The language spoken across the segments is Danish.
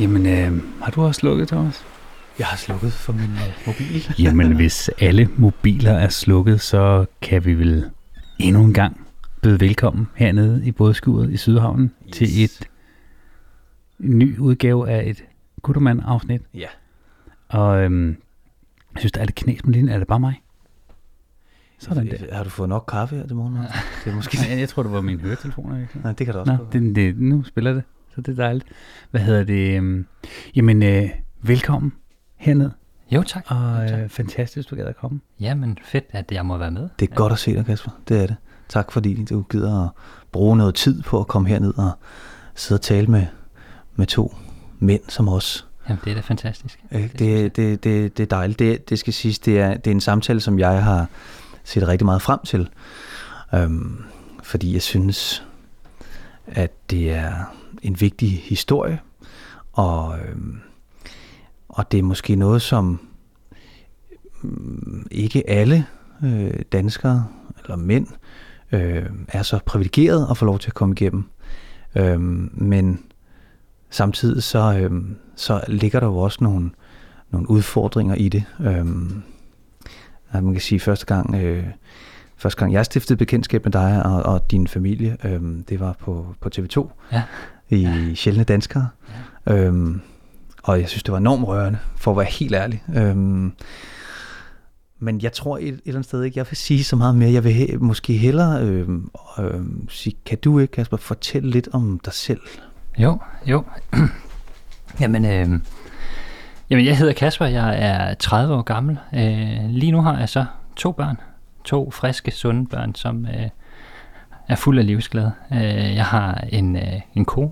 Jamen, øh, har du også slukket, Thomas? Jeg har slukket for min øh, mobil. Jamen, hvis alle mobiler er slukket, så kan vi vel endnu en gang byde velkommen hernede i bådskuret i Sydhavnen yes. til et en ny udgave af et Guttermann-afsnit. Ja. Og øhm, jeg synes, der er lidt knas med linjen. Er det bare mig? Sådan der. Har du fået nok kaffe her til morgen? Det er måske... Nej, jeg tror, det var mine høretelefoner. Ikke? Nej, det kan du også Nå, det, det, nu spiller det, så det er dejligt. Hvad hedder det? øhm, Jamen, øh, velkommen herned. Jo, tak. Og Jo, tak. øh, fantastisk, du gad at komme. Jamen, fedt, at jeg må være med. Det er godt at se dig, Kasper. Det er det. Tak fordi du gider at bruge noget tid på at komme herned og sidde og tale med, med to mænd som os. Jamen, det er da fantastisk. Ikke? Det, det, det, det er dejligt. Det, det skal siges, det er, det er en samtale, som jeg har set rigtig meget frem til. Øhm, fordi jeg synes, at det er en vigtig historie, og, øhm, og det er måske noget, som mm, ikke alle øh, danskere eller mænd øh, er så privilegeret at få lov til at komme igennem. Øh, men samtidig så, øh, så ligger der jo også nogle, nogle udfordringer i det. Øh, at man kan sige, første gang, øh, første gang jeg stiftede bekendtskab med dig og, og din familie, øh, det var på, på TV2 Ja i Sjældne Danskere. Ja. Øhm, og jeg synes, det var enormt rørende, for at være helt ærlig. Øhm, men jeg tror et, et eller andet sted ikke, jeg vil sige så meget mere. Jeg vil he, måske hellere øh, øh, sige, kan du ikke, Kasper, fortælle lidt om dig selv? Jo, jo. jamen, øh, jamen, jeg hedder Kasper, jeg er 30 år gammel. Øh, lige nu har jeg så to børn. To friske, sunde børn, som øh, er fuld af livsglæde. Øh, jeg har en, øh, en kone.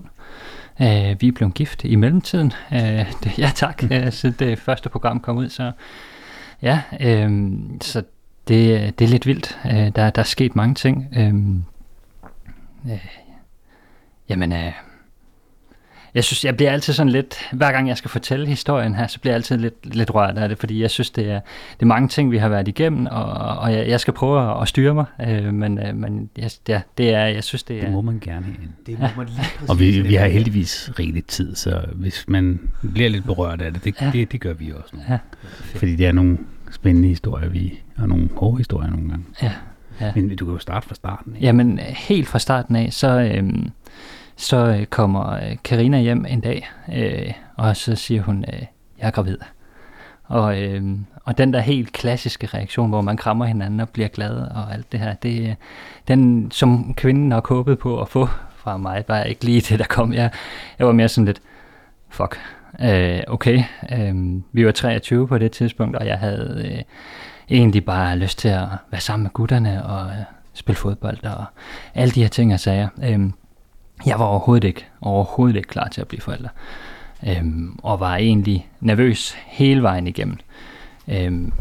Øh, vi er blevet gift i mellemtiden. Øh, det, ja, tak. Øh, så det første program kom ud, så ja, øh, så det, det er lidt vildt. Øh, der, der er sket mange ting. Øh, øh, jamen, øh, jeg synes, jeg bliver altid sådan lidt, hver gang jeg skal fortælle historien her, så bliver jeg altid lidt, lidt rørt af det, fordi jeg synes, det er, det er mange ting, vi har været igennem, og, og jeg, jeg skal prøve at, at styre mig, øh, men, øh, men jeg, ja, det er, jeg synes, det er... Det må man gerne have. Det må man lige præcis. Og vi, vi har heldigvis rigelig tid, så hvis man bliver lidt berørt af det, det, Ja. det, det gør vi også nu. Ja. Fordi det er nogle spændende historier, vi, og nogle hårde historier nogle gange. Ja, ja. Men du kan jo starte fra starten. Ikke? Jamen, helt fra starten af, så, øhm, så øh, kommer øh, Karina hjem en dag, øh, og så siger hun, øh, jeg er gravid. Og, øhm, og den der helt klassiske reaktion, hvor man krammer hinanden og bliver glad og alt det her, det, øh, den som kvinden nok håbede på at få fra mig, var ikke lige det, der kom. Jeg, jeg var mere sådan lidt, fuck, øh, okay. Øh, vi var 23 på det tidspunkt, og jeg havde øh, egentlig bare lyst til at være sammen med gutterne og øh, spille fodbold og alle de her ting og sager. Øhm, jeg var overhovedet ikke, overhovedet ikke klar til at blive forælder. Øhm, og var egentlig nervøs hele vejen igennem. Øhm,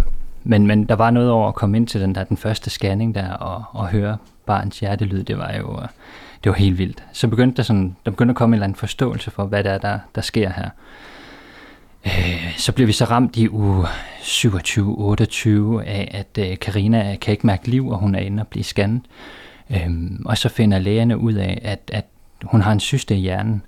men, men der var noget over at komme ind til den der den første scanning der og, og høre barns hjertelyd. Det var jo øh, det var helt vildt. Så begyndte der sådan, der begyndte at komme en eller anden forståelse for, hvad der er, der, der sker her. Øh, så blev vi så ramt i uge 27-28 af, at øh, Karina kan ikke mærke liv, og hun er inde og blive scannet. Øhm, og så finder lægerne ud af, at, at hun har en syste i hjernen.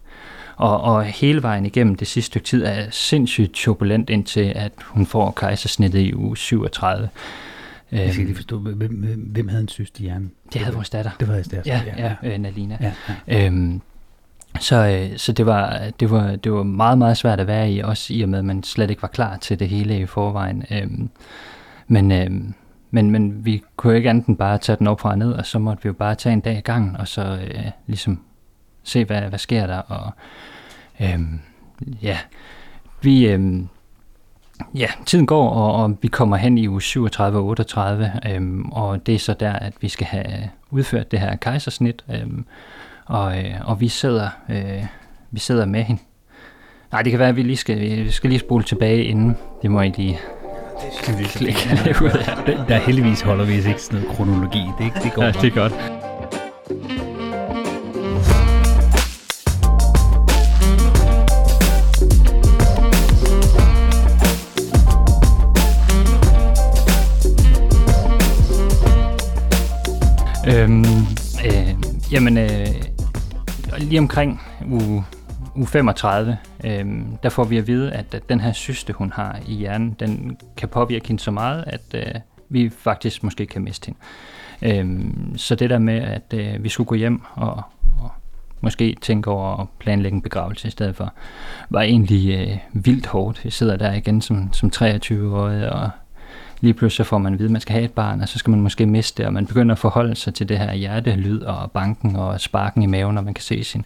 Og, og hele vejen igennem det sidste stykke tid er sindssygt turbulent, indtil at hun får kejsersnittet i uge 37. Jeg skal Øhm, lige forstå, hvem, hvem, havde en syst i hjernen? det havde vores datter. Det var jeg Ja, ja, øh, Nalina. ja, ja. Øhm, så øh, så det, var, det, var, det var meget, meget svært at være i, også i og med, at man slet ikke var klar til det hele i forvejen. Øhm, men, øhm, men, men vi kunne ikke andet end bare tage den op fra og ned, og så måtte vi jo bare tage en dag i gangen, og så øh, ligesom se, hvad, hvad sker der. Og, øhm, ja, vi, øhm, ja, tiden går, og, og vi kommer hen i uge 37 og 38, øhm, og det er så der, at vi skal have udført det her kejsersnit, øhm, og, øh, og vi sidder øh, vi sidder med hende. Nej, det kan være, at vi lige skal, vi skal lige spole tilbage inden. Det må jeg lige klikke ud af. Der, heldigvis holder vi ikke sådan noget kronologi. Det, det går Ja, det er godt. Øhm, øh, jamen, øh, lige omkring uge u 35, øh, der får vi at vide, at, at den her syste, hun har i hjernen, den kan påvirke hende så meget, at øh, vi faktisk måske kan miste hende. Øh, så det der med, at øh, vi skulle gå hjem og, og måske tænke over at planlægge en begravelse i stedet for, var egentlig øh, vildt hårdt. Jeg sidder der igen som, som 23-årig, og lige pludselig får man at vide, at man skal have et barn, og så skal man måske miste det, og man begynder at forholde sig til det her hjertelyd og banken og sparken i maven, når man kan se sin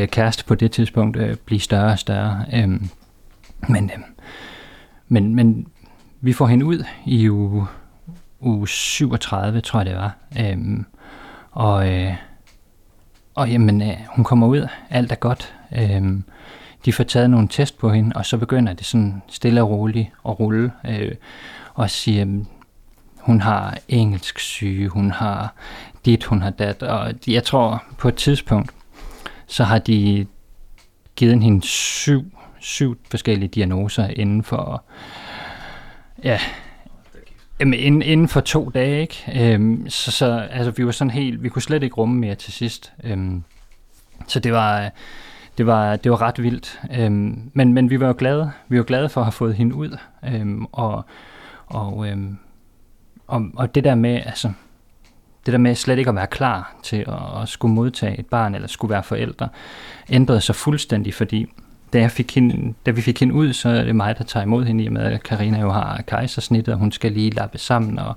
øh, kæreste på det tidspunkt øh, blive større og større. Øhm, men, øh, men, men vi får hende ud i uge, uge 37, tror jeg det var. Øhm, og øh, og jamen, øh, hun kommer ud, alt er godt. Øhm, de får taget nogle test på hende, og så begynder det sådan stille og roligt at rulle. Øh, og sige, øh, hun har engelsk syge, hun har dit, hun har dat. Og jeg tror på et tidspunkt, så har de givet hende syv, syv forskellige diagnoser inden for, ja, Jamen, inden, inden for to dage, ikke? Øhm, så, så altså, vi var sådan helt, vi kunne slet ikke rumme mere til sidst. Øhm, så det var, det var, det var ret vildt. Øhm, men, men vi var jo glade. Vi var glade for at have fået hende ud. Øhm, og, og, øhm, og, og det der med, altså, det der med slet ikke at være klar til at, at skulle modtage et barn, eller skulle være forældre, ændrede sig fuldstændig, fordi da, jeg fik hende, da vi fik hende ud, så er det mig, der tager imod hende, i og med at Karina jo har kejsersnittet, og hun skal lige lappe sammen, og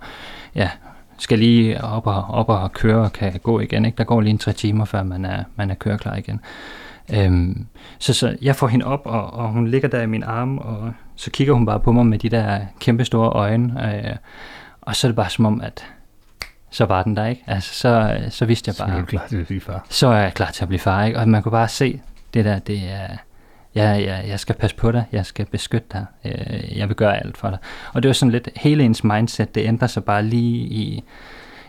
ja, skal lige op og, op og køre og kan gå igen. Ikke? Der går lige en tre timer, før man er, man er køreklar igen. Øhm, så, så jeg får hende op, og, og hun ligger der i min arm, og så kigger hun bare på mig med de der kæmpe store øjne, øh, og så er det bare som om, at så var den der, ikke? Altså, så, så vidste jeg bare... Så er klar til at blive far. Så er jeg klar til at blive far, ikke? Og man kunne bare se, det der, det er ja, ja, jeg skal passe på dig, jeg skal beskytte dig, øh, jeg vil gøre alt for dig. Og det var sådan lidt, hele ens mindset, det ændrer sig bare lige i,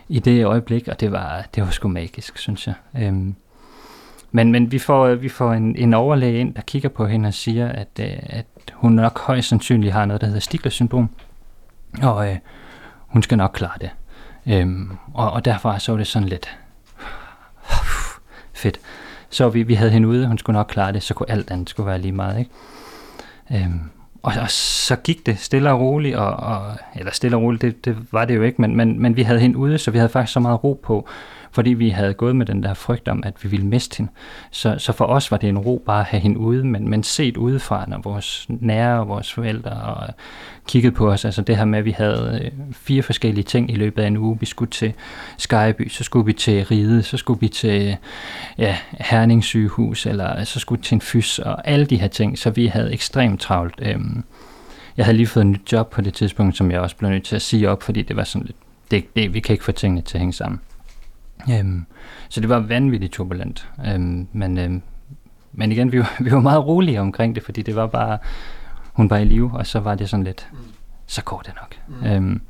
i det øjeblik, og det var, det var sgu magisk, synes jeg. Øhm, men, men vi får, øh, vi får en, en overlæge ind, der kigger på hende og siger, at, øh, at hun nok højst sandsynligt har noget, der hedder Stigler-syndrom, og øh, hun skal nok klare det. Øhm, og, og derfor så det sådan lidt fedt. Så vi, vi havde hende ude, hun skulle nok klare det, så kunne alt andet skulle være lige meget. Ikke? Øhm, og, og så gik det stille og roligt, og, og, eller stille og roligt, det, det var det jo ikke, men, men, men vi havde hende ude, så vi havde faktisk så meget ro på, fordi vi havde gået med den der frygt om, at vi ville miste hende. Så, så for os var det en ro bare at have hende ude, men, men set udefra, når vores nære og vores forældre og kiggede på os, altså det her med, at vi havde øh, fire forskellige ting i løbet af en uge. Vi skulle til Skyby, så skulle vi til Ride, så skulle vi til ja, Herning sygehus, eller så skulle vi til en fys, og alle de her ting, så vi havde ekstremt travlt. Øhm, jeg havde lige fået et nyt job på det tidspunkt, som jeg også blev nødt til at sige op, fordi det var sådan lidt, det, det, vi kan ikke få tingene til at hænge sammen. Øhm, så det var vanvittigt turbulent. Øhm, men, øhm, men igen, vi var, vi var meget rolige omkring det, fordi det var bare, hun var i live, og så var det sådan lidt, mm. så går det nok. Mm. Øhm,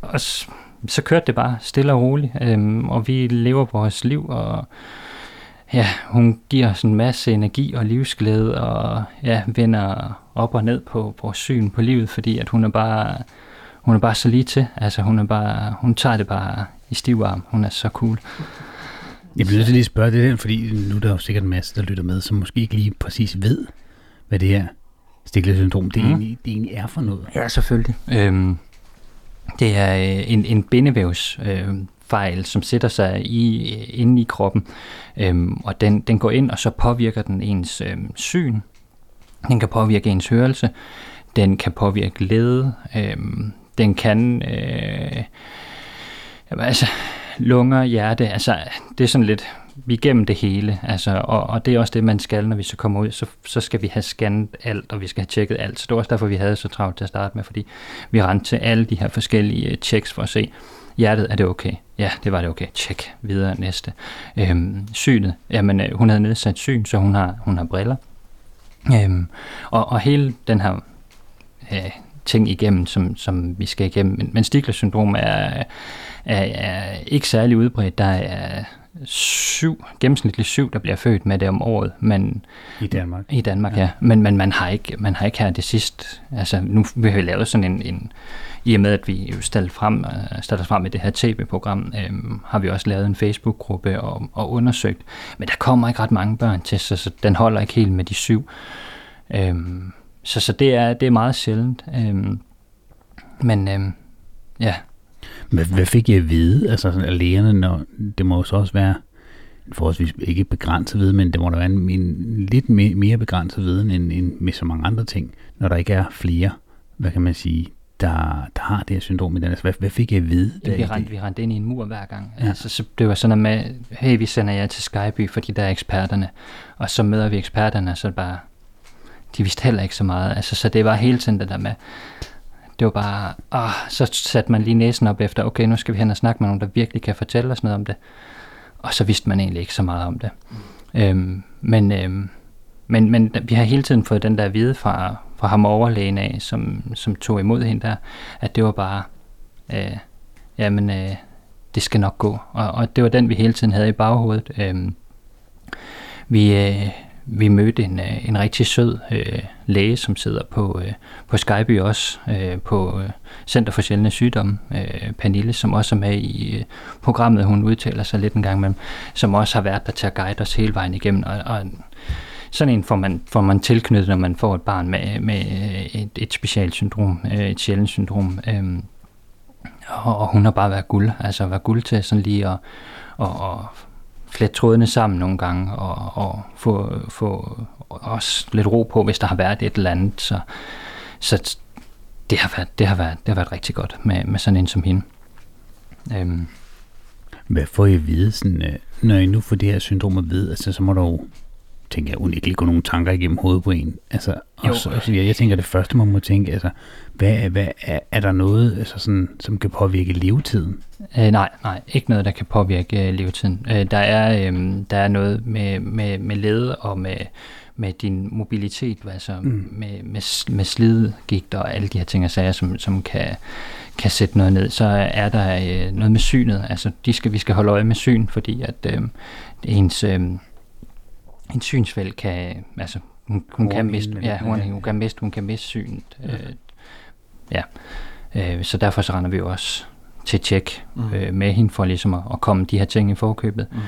og så, så kørte det bare stille og roligt, øhm, og vi lever vores liv, og ja, hun giver os en masse energi og livsglæde, og ja, vender op og ned på vores syn på livet, fordi at hun er bare, hun er bare så lige til. Altså hun er bare, hun tager det bare i stiv arm. Hun er så cool. Jeg bliver nødt til lige at spørge det der, fordi nu er der jo sikkert en masse, der lytter med, som måske ikke lige præcis ved, hvad det her Stigler-syndrom, det, mm. egentlig, det egentlig er for noget. Ja, selvfølgelig. Øhm, det er øh, en, en bindevævs øh, fejl, som sætter sig i, inde i kroppen, øhm, og den, den går ind, og så påvirker den ens øh, syn, den kan påvirke ens hørelse, den kan påvirke glæde, øh, den kan øh, jamen, altså, lunger, hjerte, altså det er sådan lidt, vi er igennem det hele, altså, og, og det er også det, man skal, når vi så kommer ud, så, så skal vi have scannet alt, og vi skal have tjekket alt. Så det var også derfor, vi havde så travlt til at starte med, fordi vi rendte til alle de her forskellige øh, checks for at se, hjertet, er det okay? Ja, det var det okay. Tjek, videre næste. Øhm, synet, jamen øh, hun havde nedsat syn, så hun har, hun har briller. Øhm, og, og hele den her øh, ting igennem, som, som vi skal igennem. Men, men Stigler syndrom er, er, er ikke særlig udbredt. Der er syv, gennemsnitligt syv, der bliver født med det om året, men I Danmark. i Danmark, ja. ja. Men, men man har ikke, man har ikke her det sidste, altså nu vi har vi lavet sådan en, en i og med at vi stiller frem, øh, stiller frem med det her tv-program, øhm, har vi også lavet en Facebook-gruppe og, og undersøgt, men der kommer ikke ret mange børn til, så, så den holder ikke helt med de syv. Øhm, så, så det er, det er meget sjældent. Øhm, men øhm, ja, Hvad, hvad fik jeg at vide, altså sådan, af lægerne, når, det må jo så også være forholdsvis ikke begrænset viden, men det må da være en, en lidt mere, mere begrænset viden end, end med så mange andre ting, når der ikke er flere, hvad kan man sige, der, der har det her syndrom i den. Altså, hvad, hvad fik jeg at vide? Ja, vi, i det? vi rendte ind i en mur hver gang. Ja. Altså, så det var sådan noget med, hey, vi sender jer til Skyby, fordi der er eksperterne. Og så møder vi eksperterne, og så bare, de vidste heller ikke så meget. Altså, så det var hele tiden det der med, det var bare, åh, så satte man lige næsen op efter, okay, nu skal vi hen og snakke med nogen, der virkelig kan fortælle os noget om det. Og så vidste man egentlig ikke så meget om det. Mm. Øhm, men, øhm, men, men vi har hele tiden fået den der vide fra, fra ham overlægen af, som, som tog imod hende der, at det var bare, øh, jamen, øh, det skal nok gå. Og, og det var den, vi hele tiden havde i baghovedet. Øhm, vi, øh, vi mødte en, øh, en rigtig sød øh, læge, som sidder på, øh, på Skype også, øh, på øh, Center for Sjældne Sygdomme, øh, Pernille, som også er med i øh, programmet. Hun udtaler sig lidt en gang imellem, som også har været der til at guide os hele vejen igennem. Og, og sådan en får man, får man tilknyttet, når man får et barn med, med øh, et, et specielt syndrom, øh, et sjældent syndrom. Øh, og, og hun har bare været guld, altså været guld til sådan lige at, at, at flette trådene sammen nogle gange, og, og få, få også lidt ro på, hvis der har været et eller andet. Så, så det, har været, det, har været, det har været rigtig godt med, med sådan en som hende. Øhm, Hvad får I at vide, sådan, øh, når I nu får det her syndrom at vide, altså så må der jo, tænker jeg, unægteligt gå nogle tanker igennem hovedet på en. Altså, Jo. og så, altså, jeg, jeg tænker, det første, man må tænke, altså, hvad, hvad, er, er der noget, altså sådan, som kan påvirke levetiden? Øh, nej, nej, ikke noget, der kan påvirke øh, levetiden. Øh, der, er, øh, der er noget med, med, med led og med, med din mobilitet, altså Mm. med, med, med slidgigt og alle de her ting og sager, som, som kan, kan sætte noget ned. Så er der øh, noget med synet. Altså, de skal, vi skal holde øje med syn, fordi at øh, ens, øh, ens synsfelt kan, altså hun, hun kan miste, ja, hun, hun kan miste, hun kan miste synet. Øh, ja. Øh, så derfor så render vi jo også til tjek Mm. øh, med hende for ligesom at, at komme de her ting i forkøbet. Mm.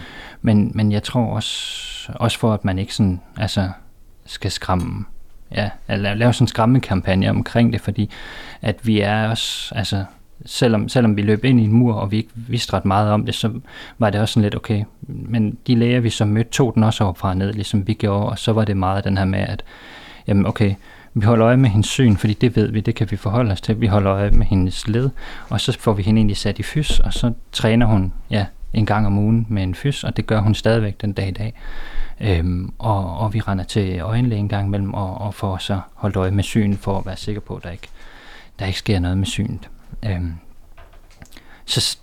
Men, men jeg tror også, også for, at man ikke sådan, altså, skal skræmme, ja, eller lave sådan en skræmmekampagne omkring det, fordi at vi er også, altså, selvom, selvom vi løb ind i en mur, og vi ikke vidste ret meget om det, så var det også sådan lidt, okay, men de læger, vi så mødte, tog den også op fra ned, ligesom vi gjorde, og så var det meget den her med, at, jamen okay, vi holder øje med hendes syn, fordi det ved vi, det kan vi forholde os til. Vi holder øje med hendes led, og så får vi hende egentlig sat i fys, og så træner hun ja, en gang om ugen med en fys, og det gør hun stadigvæk den dag i dag. Øhm, og, og vi render til øjenlæge en gang imellem, og, og får så holdt øje med synet, for at være sikker på, at der ikke, der ikke sker noget med synet. Øhm, så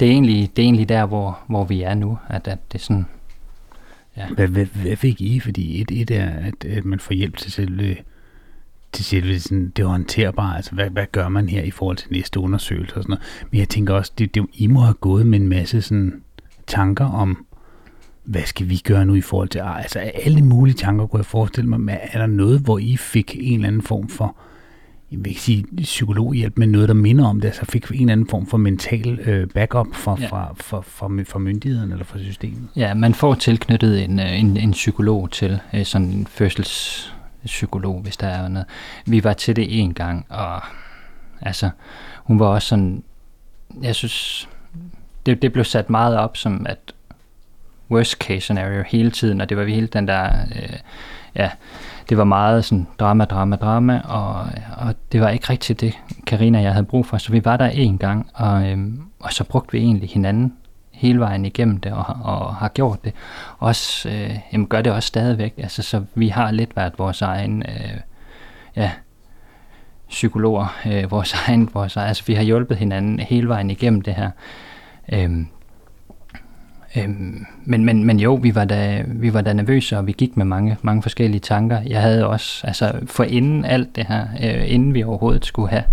det er, egentlig, det er egentlig der, hvor, hvor vi er nu, at, at det er sådan, Hvad, hvad, hvad fik I? Fordi et, et er, at, at man får hjælp til selve, øh, til selve sådan, det håndterbare. Altså, hvad, hvad gør man her i forhold til næste undersøgelse og sådan noget. Men jeg tænker også, det, det, I må have gået med en masse sådan, tanker om, hvad skal vi gøre nu i forhold til, altså alle mulige tanker kunne jeg forestille mig, men er der noget, hvor I fik en eller anden form for, jeg vil ikke sige psykologhjælp, men noget, der minder om det, altså fik en eller anden form for mental øh, backup fra, Ja. fra, fra, fra, fra myndigheden eller fra systemet? Ja, man får tilknyttet en, øh, en, en psykolog til, øh, sådan en psykolog, hvis der er noget. Vi var til det en gang, og altså, hun var også sådan, jeg synes, det, det blev sat meget op som, at worst case scenario hele tiden, og det var vi hele den der, øh, ja, det var meget sådan drama, drama, drama, og, og det var ikke rigtigt det, Karina jeg havde brug for, så vi var der en gang, og, øh, og så brugte vi egentlig hinanden hele vejen igennem det, og, og har gjort det. Også, øh, jamen gør det også stadigvæk, altså, så vi har lidt været vores egen, øh, ja, psykologer, øh, vores egen, vores egen, altså vi har hjulpet hinanden hele vejen igennem det her. Øhm, Øhm, men, men, men jo, vi var, da, vi var da nervøse, og vi gik med mange, mange forskellige tanker. Jeg havde også, altså for inden alt det her, øh, inden vi overhovedet skulle have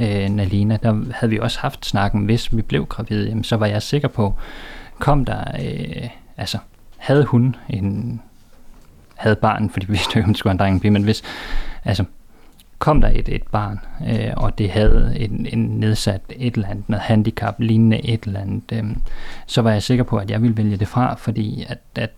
øh, Nalina, der havde vi også haft snakken, hvis vi blev gravide, jamen, så var jeg sikker på, kom der, øh, altså havde hun en, havde barn, fordi vi vidste jo, om det skulle være en dreng, men hvis, altså, kom der et, et barn, øh, og det havde en, en nedsat et eller andet, noget handicap, lignende et eller andet, øh, så var jeg sikker på, at jeg ville vælge det fra, fordi at, at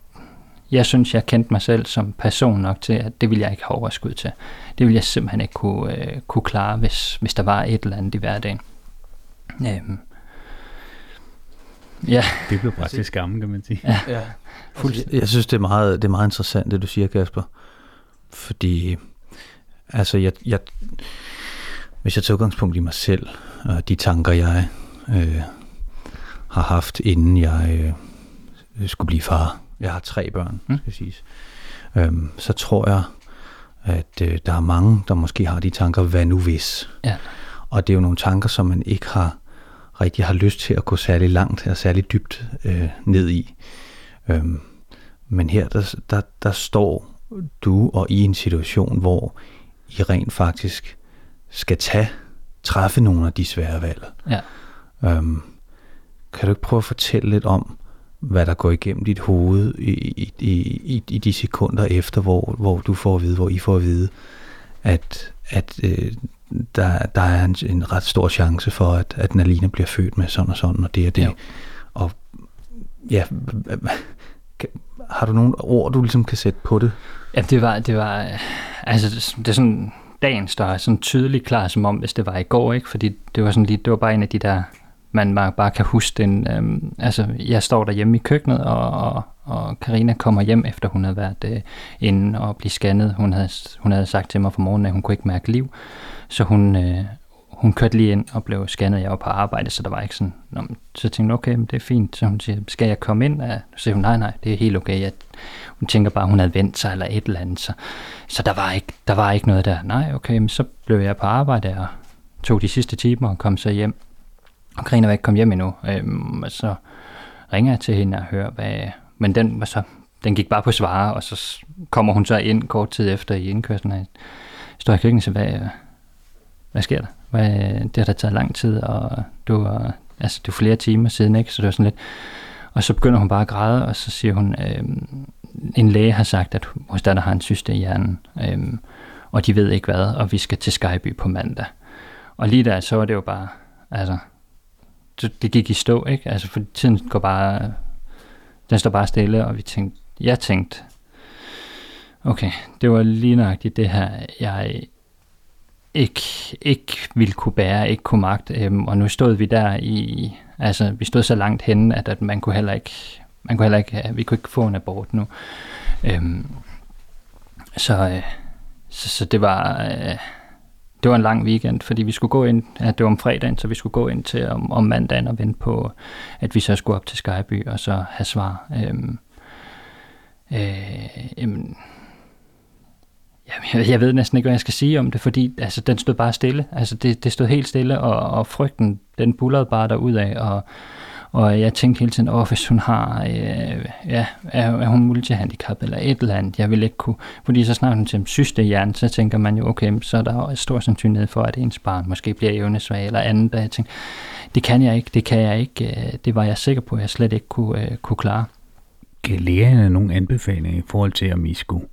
jeg synes, jeg kendte mig selv som person nok til, at det ville jeg ikke have overskud til. Det ville jeg simpelthen ikke kunne, øh, kunne klare, hvis, hvis der var et eller andet i hverdagen. Øh, ja. Det blev bragt til skamme, kan man sige. Ja, ja. Altså, jeg synes, det er, meget, det er meget interessant, det du siger, Kasper. Fordi Altså, jeg, jeg, hvis jeg tager udgangspunkt i mig selv, og de tanker, jeg øh, har haft, inden jeg øh, skulle blive far. Jeg har tre børn, mm. skal siges. Øhm, så tror jeg, at øh, der er mange, der måske har de tanker, hvad nu hvis? Ja. Og det er jo nogle tanker, som man ikke har rigtig har lyst til at gå særlig langt eller særlig dybt øh, ned i. Øhm, men her, der, der, der står du og i en situation, hvor i rent faktisk skal tage, træffe nogle af de svære valg. Ja. Øhm, kan du ikke prøve at fortælle lidt om, hvad der går igennem dit hoved i, i, i, i de sekunder efter, hvor, hvor du får at vide, hvor I får at vide, at, at øh, der, der er en, en ret stor chance for, at, at Nalina bliver født med sådan og sådan, og det er det. Ja. Og ja, har du nogle ord, du ligesom kan sætte på det? Ja, det var, det var, altså det er sådan, dagen står sådan tydeligt klar, som om hvis det var i går, ikke? Fordi det var sådan lige, det var bare en af de der, man bare kan huske den, øhm, altså jeg står derhjemme i køkkenet, og, og, og Karina kommer hjem, efter hun havde været øh, inde og blive scannet. Hun havde, hun havde sagt til mig for morgenen, at hun kunne ikke mærke liv, så hun, øh, hun kørte lige ind og blev scannet. Jeg var på arbejde, så der var ikke sådan... Nå, så tænkte hun, okay, det er fint. Så hun siger, skal jeg komme ind? Ja, så siger hun, nej, nej, det er helt okay. Jeg, hun tænker bare, hun havde vendt sig eller et eller andet. Så, så der, var ikke, der var ikke noget der. Nej, okay, men så blev jeg på arbejde og tog de sidste timer og kom så hjem. Og Karina var ikke kommet hjem endnu. Øhm, og så ringer jeg til hende og hører, hvad... Men den var så den gik bare på svare, og så kommer hun så ind kort tid efter i indkørslen. Jeg står i køkkenet, og hvad, hvad sker der? Hvad, det har da taget lang tid, og du var, altså, det var flere timer siden, ikke? Så det var sådan lidt... Og så begynder hun bare at græde, og så siger hun, øh, en læge har sagt, at vores datter har en syste i hjernen, øh, og de ved ikke hvad, og vi skal til Skyby på mandag. Og lige der, så var det jo bare, altså, det gik i stå, ikke? Altså, for tiden går bare, den står bare stille, og vi tænkte, jeg tænkte, okay, det var lige nøjagtigt det her, jeg ikke, ikke ville kunne bære, ikke kunne magte. Øhm, og nu stod vi der i, altså vi stod så langt henne, at, at man kunne heller ikke, man kunne heller ikke, øh, vi kunne ikke få en abort nu. Øhm, så, øh, så, så det var, øh, det var en lang weekend, fordi vi skulle gå ind, ja, det var om fredagen, så vi skulle gå ind til om, om mandagen og vente på, at vi så skulle op til Skyby og så have svar. Øhm, øh, jamen, jeg, jeg ved næsten ikke, hvad jeg skal sige om det, fordi altså, den stod bare stille. Altså, det, det stod helt stille, og, og frygten, den bullerede bare derudad, og, og jeg tænkte hele tiden, oh, hvis hun har, øh, ja, er, er hun multihandicap eller et eller andet, jeg vil ikke kunne, fordi så snart hun til syste hjerne, så tænker man jo, okay, så er der jo stor sandsynlighed for, at ens barn måske bliver evnesvag eller andet, og jeg tænkte, det kan jeg ikke, det kan jeg ikke, øh, det var jeg sikker på, at jeg slet ikke kunne, øh, kunne klare. Kan lægerne nogle anbefalinger i forhold til, om I skulle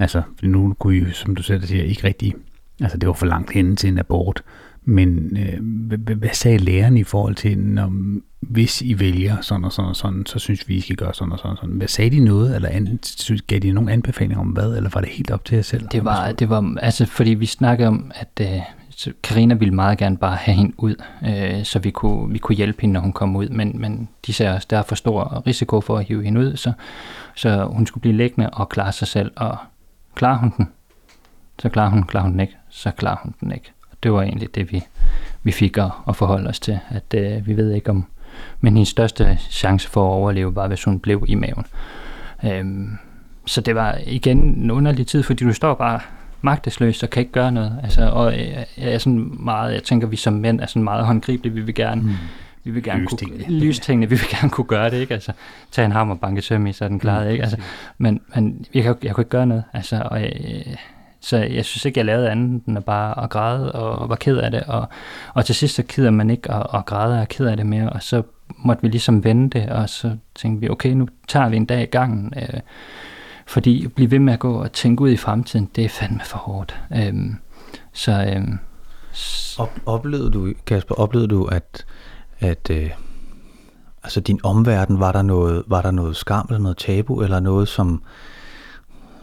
Altså, nu kunne I, som du selv siger, ikke rigtig... Altså, det var for langt hen til en abort. Men øh, hvad, hvad sagde læreren i forhold til, når, hvis I vælger sådan og sådan og sådan, så synes vi, I skal gøre sådan og sådan og sådan. Hvad sagde de noget, eller an, gav de nogle anbefalinger om hvad, eller var det helt op til jer selv? Det var, det var altså, fordi vi snakkede om, at øh, Karina ville meget gerne bare have hende ud, øh, så vi kunne, vi kunne hjælpe hende, når hun kom ud, men, men de sagde også, der er for stor risiko for at hive hende ud, så, så hun skulle blive liggende og klare sig selv, og Klarer hun den, så klarer hun, klarer hun den ikke, så klarer hun den ikke. Det var egentlig det, vi, vi fik at, at forholde os til, at øh, vi ved ikke om, men hendes største chance for at overleve var, hvis hun blev i maven. Øhm, så det var igen en underlig tid, fordi du står bare magtesløs og kan ikke gøre noget. Altså, og øh, jeg er sådan meget, jeg tænker, vi som mænd er sådan meget håndgribelige, vi vil gerne mm vi vil gerne lystingene. kunne, lystingene, vi vil gerne kunne gøre det, ikke? Altså, tage en hammer og banke søm i, så er den klaret, mm, ikke? Altså, men, men jeg, kan, jeg kunne ikke gøre noget, altså, og jeg, så jeg synes ikke, jeg lavede andet end at bare at græde og, var ked af det, og, og til sidst så keder man ikke at, at græde og er ked af det mere, og så måtte vi ligesom vende det, og så tænkte vi, okay, nu tager vi en dag i gangen, øh, fordi at blive ved med at gå og tænke ud i fremtiden, det er fandme for hårdt. Øh, så... Øh, Op, oplevede du, Kasper, oplevede du, at, at øh, altså din omverden, var der noget, var der noget skam eller noget tabu, eller noget, som,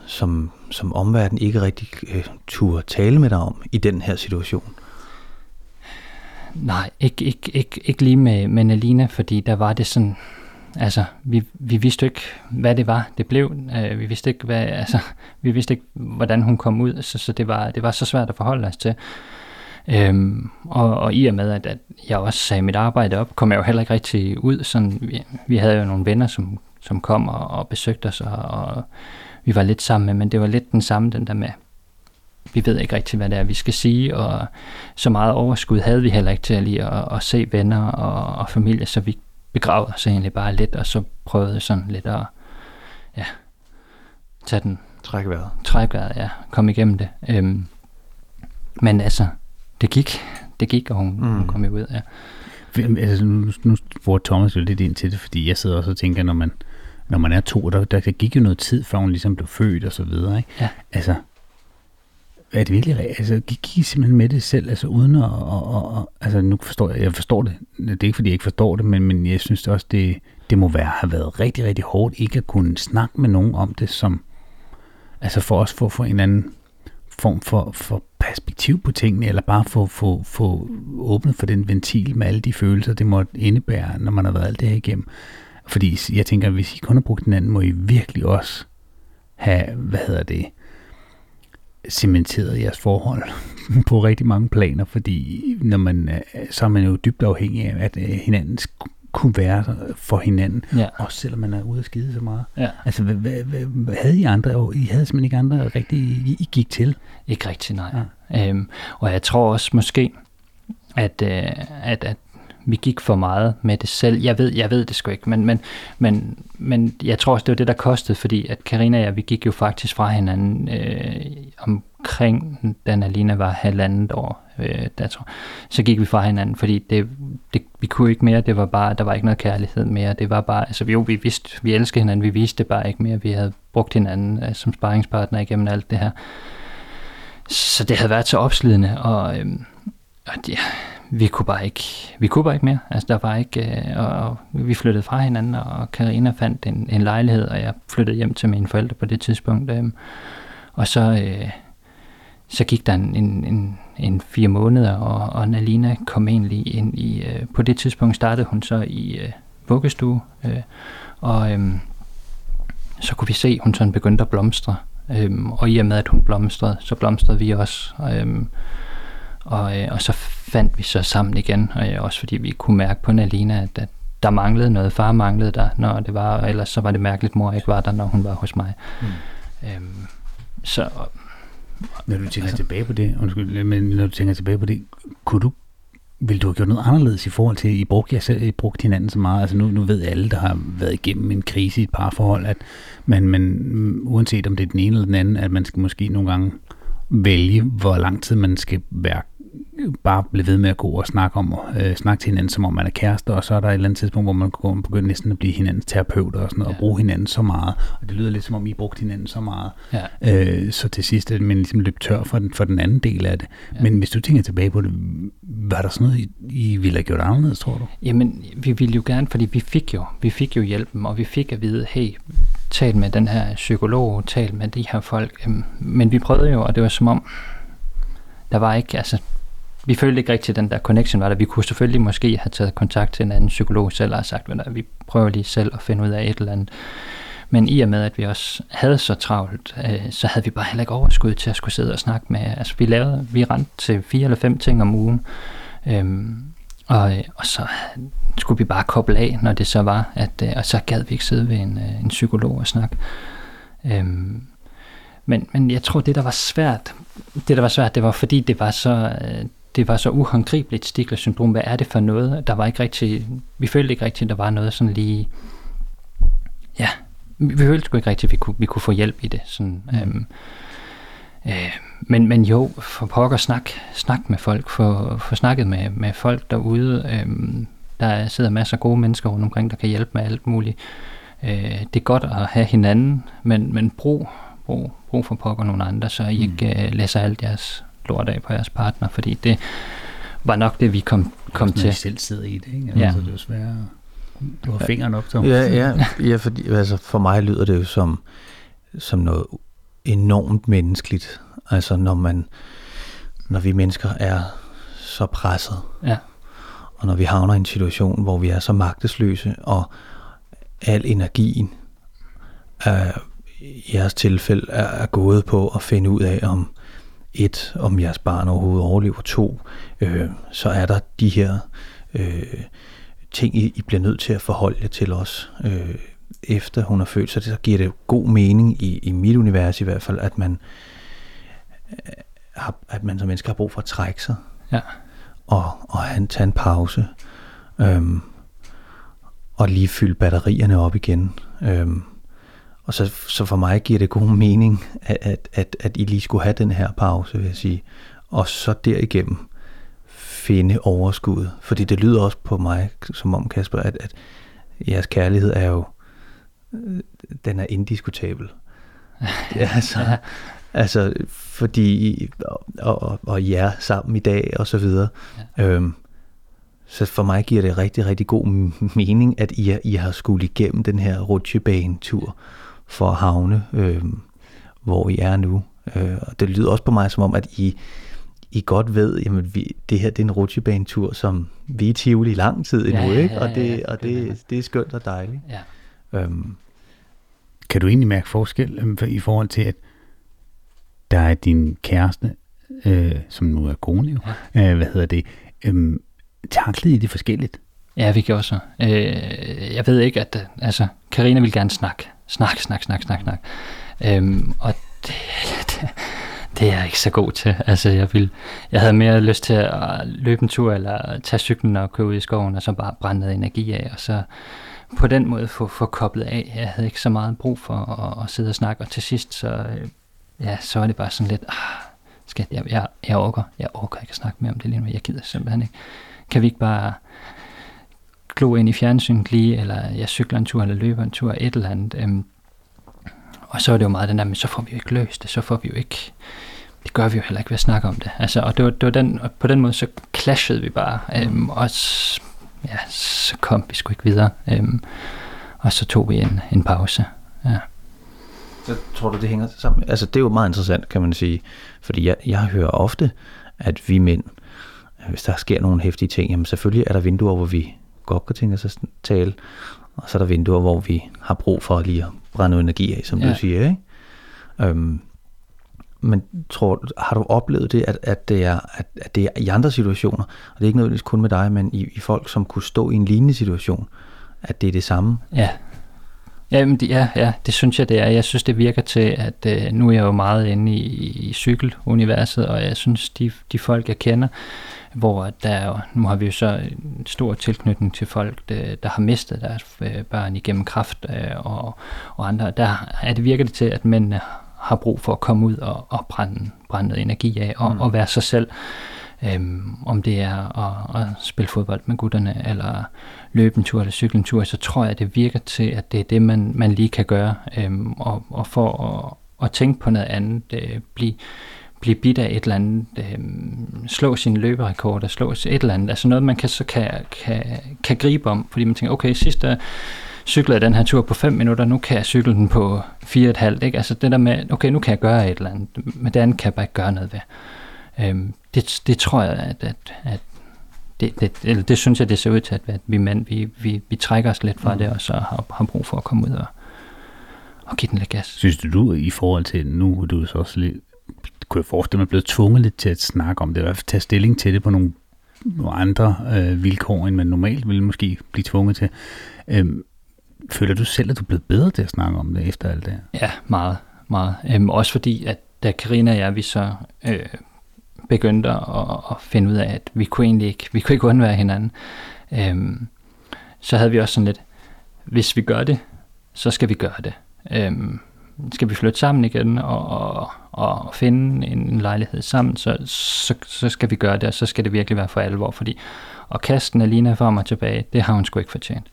som, som omverden ikke rigtig øh, turde tale med dig om i den her situation? Nej, ikke, ikke, ikke, ikke lige med, med Nalina, fordi der var det sådan, altså, vi, vi vidste ikke, hvad det var, det blev. Øh, vi vidste ikke, hvad, altså, vi vidste ikke, hvordan hun kom ud, så, så det, var, det var så svært at forholde os til. Øhm, og, og i og med, at, at jeg også sagde mit arbejde op, kom jeg jo heller ikke rigtig ud. Sådan, vi, vi havde jo nogle venner, som, som kom og, og besøgte os, og, og vi var lidt sammen med, men det var lidt den samme, den der med, vi ved ikke rigtig, hvad det er, vi skal sige, og så meget overskud havde vi heller ikke til at lige at, at se venner og, og familie, så vi begravede os egentlig bare lidt, og så prøvede sådan lidt at ja, tage den. Træk vejret. Træk vejret, ja. Komme igennem det. Øhm, men altså, det gik. Det gik, og hun, mm. hun kom jo ud, ja. Altså, nu, nu får Thomas jo lidt ind til det, fordi jeg sidder også og tænker, når man, når man er to, der, der gik jo noget tid, før hun ligesom blev født og så videre, ikke? Ja. Altså, er det virkelig altså, gik I simpelthen med det selv, altså uden at, og, og, og, altså nu forstår jeg, jeg forstår det, det er ikke fordi jeg ikke forstår det, men, men jeg synes også, det, det må være, have været rigtig, rigtig hårdt, ikke at kunne snakke med nogen om det, som, altså for os for, for en anden form for, for perspektiv på tingene, eller bare få, få, få åbnet for den ventil med alle de følelser, det må indebære, når man har været alt det her igennem. Fordi jeg tænker, hvis I kun har brugt hinanden, må I virkelig også have, hvad hedder det, cementeret jeres forhold på rigtig mange planer, fordi når man, så er man jo dybt afhængig af, at øh, hinanden kunne være for hinanden, ja. også selvom man er ude at skide så meget. Ja. Altså, hvad, hvad, hvad, havde I andre, I havde simpelthen ikke andre rigtig, I, I gik til? Ikke rigtig, nej. Ja. Øhm, og jeg tror også måske, at, øh, at, at vi gik for meget med det selv. Jeg ved, jeg ved det sgu ikke, men, men, men, men jeg tror også, det var det, der kostede, fordi at Karina og jeg, vi gik jo faktisk fra hinanden øh, omkring, da Alina var halvandet år, øh, der, tror. så gik vi fra hinanden, fordi det, det, vi kunne ikke mere, det var bare, der var ikke noget kærlighed mere, det var bare, altså jo, vi vidste, vi elskede hinanden, vi viste det bare ikke mere, vi havde brugt hinanden øh, som sparringspartner igennem alt det her. Så det havde været så opslidende, og, øh, og det, vi kunne bare ikke, vi kunne bare ikke mere. Altså der var ikke, øh, og vi flyttede fra hinanden, og Karina fandt en, en lejlighed, og jeg flyttede hjem til mine forældre på det tidspunkt. Øh, og så, øh, så gik der en, en, en, en fire måneder, og, og Nalina kom egentlig ind i, øh, på det tidspunkt startede hun så i øh, vuggestue, øh, og øh, så kunne vi se, at hun sådan begyndte at blomstre. Øhm, og i og med, at hun blomstrede, så blomstrede vi også. Øh, og, øh, og så fandt vi så sammen igen, og øh, også fordi vi kunne mærke på Nalina, at, at der manglede noget. Far manglede der, når det var, og ellers så var det mærkeligt, mor ikke var der, når hun var hos mig. Mm. Øhm, så, når du tænker altså, tilbage på det, undskyld, men når du tænker tilbage på det, kunne du vil du have gjort noget anderledes i forhold til, at I brugte, jer selv, I brugte hinanden så meget? Altså nu, nu ved alle, der har været igennem en krise i et parforhold, at man, man, uanset om det er den ene eller den anden, at man skal måske nogle gange vælge, hvor lang tid man skal være bare blive ved med at gå og snakke, om, øh, snakke til hinanden, som om man er kærester, og så er der et eller andet tidspunkt, hvor man går og begynder næsten at blive hinandens terapeuter og sådan noget, ja. og bruge hinanden så meget, og det lyder lidt som om, I brugte hinanden så meget, ja. øh, så til sidst er man ligesom løb tør for den, for den anden del af det. Ja. Men hvis du tænker tilbage på det, var der sådan noget, I, I ville have gjort anderledes, tror du? Jamen, vi ville jo gerne, fordi vi fik jo, vi fik jo hjælpen, og vi fik at vide, hey, tal med den her psykolog, tal med de her folk, øhm, men vi prøvede jo, og det var som om, der var ikke, altså, vi følte ikke rigtigt, at den der connection var der. Vi kunne selvfølgelig måske have taget kontakt til en anden psykolog selv og sagt, at vi prøver lige selv at finde ud af et eller andet. Men i og med, at vi også havde så travlt, øh, så havde vi bare heller ikke overskud til at skulle sidde og snakke med. Altså vi lavede, vi rendte til fire eller fem ting om ugen, øhm, og, øh, og så skulle vi bare koble af, når det så var, at, øh, og så gad vi ikke sidde ved en, øh, en psykolog og snakke. Øhm, men, men jeg tror, det der var svært, det der var svært, det var fordi det var så, øh, det var så uhåndgribeligt Stigler syndrom. Hvad er det for noget? Der var ikke rigtig, vi følte ikke rigtigt, at der var noget sådan lige, ja, vi følte sgu ikke rigtigt, at vi kunne, vi kunne få hjælp i det. Sådan, mm. øhm, øh, men, men jo, for pokker snak, snak med folk, få, få snakket med, med folk derude, øhm, Der sidder masser af gode mennesker rundt omkring, der kan hjælpe med alt muligt. Øh, det er godt at have hinanden, men, men brug, brug, brug for pokker nogle andre, så I ikke mm. øh, læser alt jeres lort af på jeres partner, fordi det var nok det, vi kom, kom til. Når selv sidder i det, ikke? Altså, ja. det er svært. Du har fingeren op, så. Ja, ja, ja fordi, altså for mig lyder det jo som, som noget enormt menneskeligt. Altså når man, når vi mennesker er så presset, ja. og når vi havner i en situation, hvor vi er så magtesløse, og al energien er, i jeres tilfælde er, er gået på at finde ud af, om et, om jeres barn overhovedet overlever, to, øh, så er der de her øh, ting, I, I bliver nødt til at forholde jer til os, øh, efter hun har født, så det så giver det god mening i, i mit univers i hvert fald, at man, øh, har, at man som menneske har brug for at trække sig, ja. og, og han tage en pause, øhm, og lige fylde batterierne op igen. Øhm, og så, så for mig giver det god mening, at, at, at, at I lige skulle have den her pause, vil jeg sige. Og så derigennem finde overskud. Fordi det lyder også på mig, som om Kasper, at, at jeres kærlighed er jo, øh, den er indiskutabel. ja, altså, ja. altså, fordi, og, og, og jer sammen i dag, og så videre. Ja. Øhm, så for mig giver det rigtig, rigtig god mening, at I, I har skulle igennem den her rutsjebane-tur for at havne, øh, hvor I er nu. Øh, og det lyder også på mig som om, at I, I godt ved, at det her det er en rutsjebanetur, som vi er Tivoli i lang tid endnu, ja, ikke? og, det, ja, og det, det er skønt og dejligt. Ja. Øhm. Kan du egentlig mærke forskel øhm, i forhold til, at der er din kæreste, øh, som nu er kone jo, ja. øh, hvad hedder det, øh, taklede I det forskelligt? Ja, vi gjorde så. Øh, jeg ved ikke, at altså, Karina vil gerne snakke. Snak, snak, snak, snak, snak. Øhm, og det, det, det er jeg ikke så god til. Altså, jeg, vil, jeg havde mere lyst til at løbe en tur, eller tage cyklen og køre ud i skoven, og så bare brænde noget energi af, og så på den måde få, få koblet af. Jeg havde ikke så meget brug for at, at sidde og snakke, og til sidst, så, øh, ja, så var det bare sådan lidt, ah, skat, jeg, jeg, jeg orker, jeg orker ikke at snakke mere om det lige nu, jeg gider simpelthen ikke. Kan vi ikke bare glo ind i fjernsynet lige, eller jeg cykler en tur, eller løber en tur, et eller andet. Øhm, og så er det jo meget den der, men så får vi jo ikke løst det, så får vi jo ikke, det gør vi jo heller ikke ved at snakke om det. Altså, og det var, det var den, og på den måde, så clashede vi bare, øhm, og ja, så kom vi sgu ikke videre. Øhm, og så tog vi en, en pause. Ja. Så tror du, det hænger sammen? Altså, det er jo meget interessant, kan man sige. Fordi jeg, jeg hører ofte, at vi mænd, hvis der sker nogle hæftige ting, jamen selvfølgelig er der vinduer, hvor vi godt kan tænke os at tale, og så er der vinduer, hvor vi har brug for lige at brænde energi af, som ja. du siger. Ikke? Øhm, men tror, har du oplevet det, at, at, det er, at, at det er i andre situationer, og det er ikke nødvendigvis kun med dig, men i, i folk, som kunne stå i en lignende situation, at det er det samme? Ja, Jamen, det, ja, ja, det synes jeg, det er. Jeg synes, det virker til, at øh, nu er jeg jo meget inde i, i cykeluniverset, og jeg synes, de, de folk, jeg kender, hvor der er, nu har vi jo så en stor tilknytning til folk, der, der har mistet deres øh, børn igennem kraft øh, og, og andre. Der er det virker det til, at mændene har brug for at komme ud og, og brænde, brænde noget energi af og, mm. og være sig selv. Øhm, om det er at, at spille fodbold med gutterne, eller løbe en tur eller cykle en tur, så tror jeg, at det virker til, at det er det, man, man lige kan gøre. Øhm, og, og for at, at tænke på noget andet, øh, blive blive bidt af et eller andet, øh, slå sin løberekord, og slå et eller andet, altså noget, man kan, så kan, kan, kan gribe om, fordi man tænker, okay, sidst der cyklede jeg den her tur på 5 minutter, nu kan jeg cykle den på 4,5, ikke? Altså det der med, okay, nu kan jeg gøre et eller andet, men det andet kan jeg bare ikke gøre noget ved. Øhm, det, det tror jeg, at, at, at det, det, eller det synes jeg, det ser ud til, at vi mænd, vi, vi, vi trækker os lidt fra mm. det, og så har, har brug for at komme ud og, og give den lidt gas. Synes du, du i forhold til, nu du så også lidt kunne jeg forestille mig, blevet tvunget lidt til at snakke om det, fald tage stilling til det på nogle, nogle andre øh, vilkår, end man normalt ville måske blive tvunget til. Øhm, føler du selv, at du er blevet bedre til at snakke om det efter alt det her? Ja, meget, meget. Øhm, også fordi, at da Karina og jeg, vi så øh, begyndte at, at finde ud af, at vi kunne egentlig ikke, vi kunne ikke undvære hinanden, øhm, så havde vi også sådan lidt, hvis vi gør det, så skal vi gøre det. Øhm, skal vi flytte sammen igen og, og, og finde en, lejlighed sammen, så, så, så skal vi gøre det, og så skal det virkelig være for alvor, fordi at kaste Alina for mig tilbage, det har hun sgu ikke fortjent.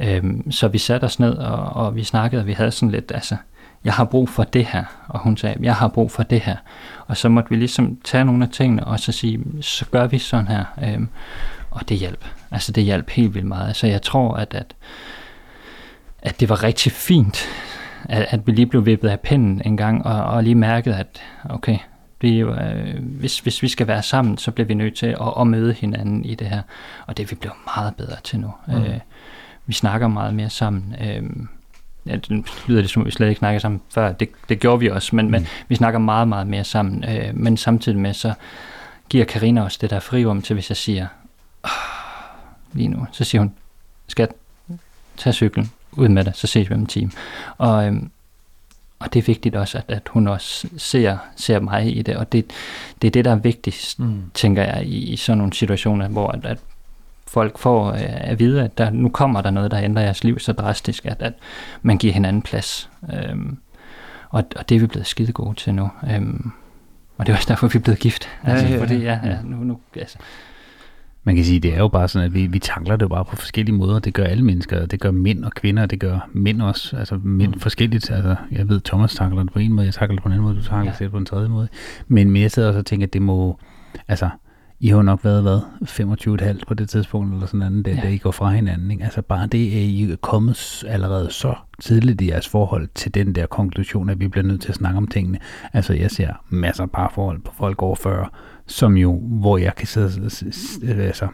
Øhm, så vi satte os ned, og, og vi snakkede, og vi havde sådan lidt, altså, jeg har brug for det her, og hun sagde, jeg har brug for det her. Og så måtte vi ligesom tage nogle af tingene, og så sige, så gør vi sådan her. Øhm, og det hjalp. Altså det hjalp helt vildt meget. Så jeg tror, at, at, at det var rigtig fint, at, at vi lige blev vippet af pinden en gang, og, og lige mærkede, at okay, vi, øh, hvis, hvis vi skal være sammen, så bliver vi nødt til at, at møde hinanden i det her. Og det er vi blevet meget bedre til nu. Mm. Øh, vi snakker meget mere sammen. Øh, ja, det lyder det som, vi slet ikke snakker sammen før. Det, det gjorde vi også, men, mm. men vi snakker meget, meget mere sammen. Øh, men samtidig med, så giver Karina også det der frirum til, hvis jeg siger, oh, lige nu, så siger hun, skat, tag cyklen, ud med det, så ses vi om en time. Og, øhm, og det er vigtigt også, at, at hun også ser, ser mig i det, og det, det er det, der er vigtigst, mm. tænker jeg, i, i sådan nogle situationer, hvor at, at folk får øh, at vide, at der, nu kommer der noget, der ændrer jeres liv så drastisk, at, at man giver hinanden plads. Øhm, og, og det er vi blevet skide gode til nu. Øhm, og det er også derfor, vi er blevet gift. Altså, ja, ja, ja. Fordi, ja, ja, nu, nu, altså, man kan sige, det er jo bare sådan, at vi, vi takler det bare på forskellige måder. Det gør alle mennesker. Det gør mænd og kvinder. Det gør mænd også. Altså mænd mm. forskelligt. Altså, jeg ved, Thomas takler det på en måde. Jeg takler det på en anden måde. Du takler ja. det på en tredje måde. Men, men jeg sidder også og tænker, at det må... Altså, i har jo nok været, hvad, 25,5 på det tidspunkt, eller sådan andet, da, ja. da I går fra hinanden. Ikke? Altså bare det, at I er kommet allerede så tidligt i jeres forhold til den der konklusion, at vi bliver nødt til at snakke om tingene. Altså jeg ser masser af parforhold på folk over 40, som jo, hvor jeg kan sidde altså,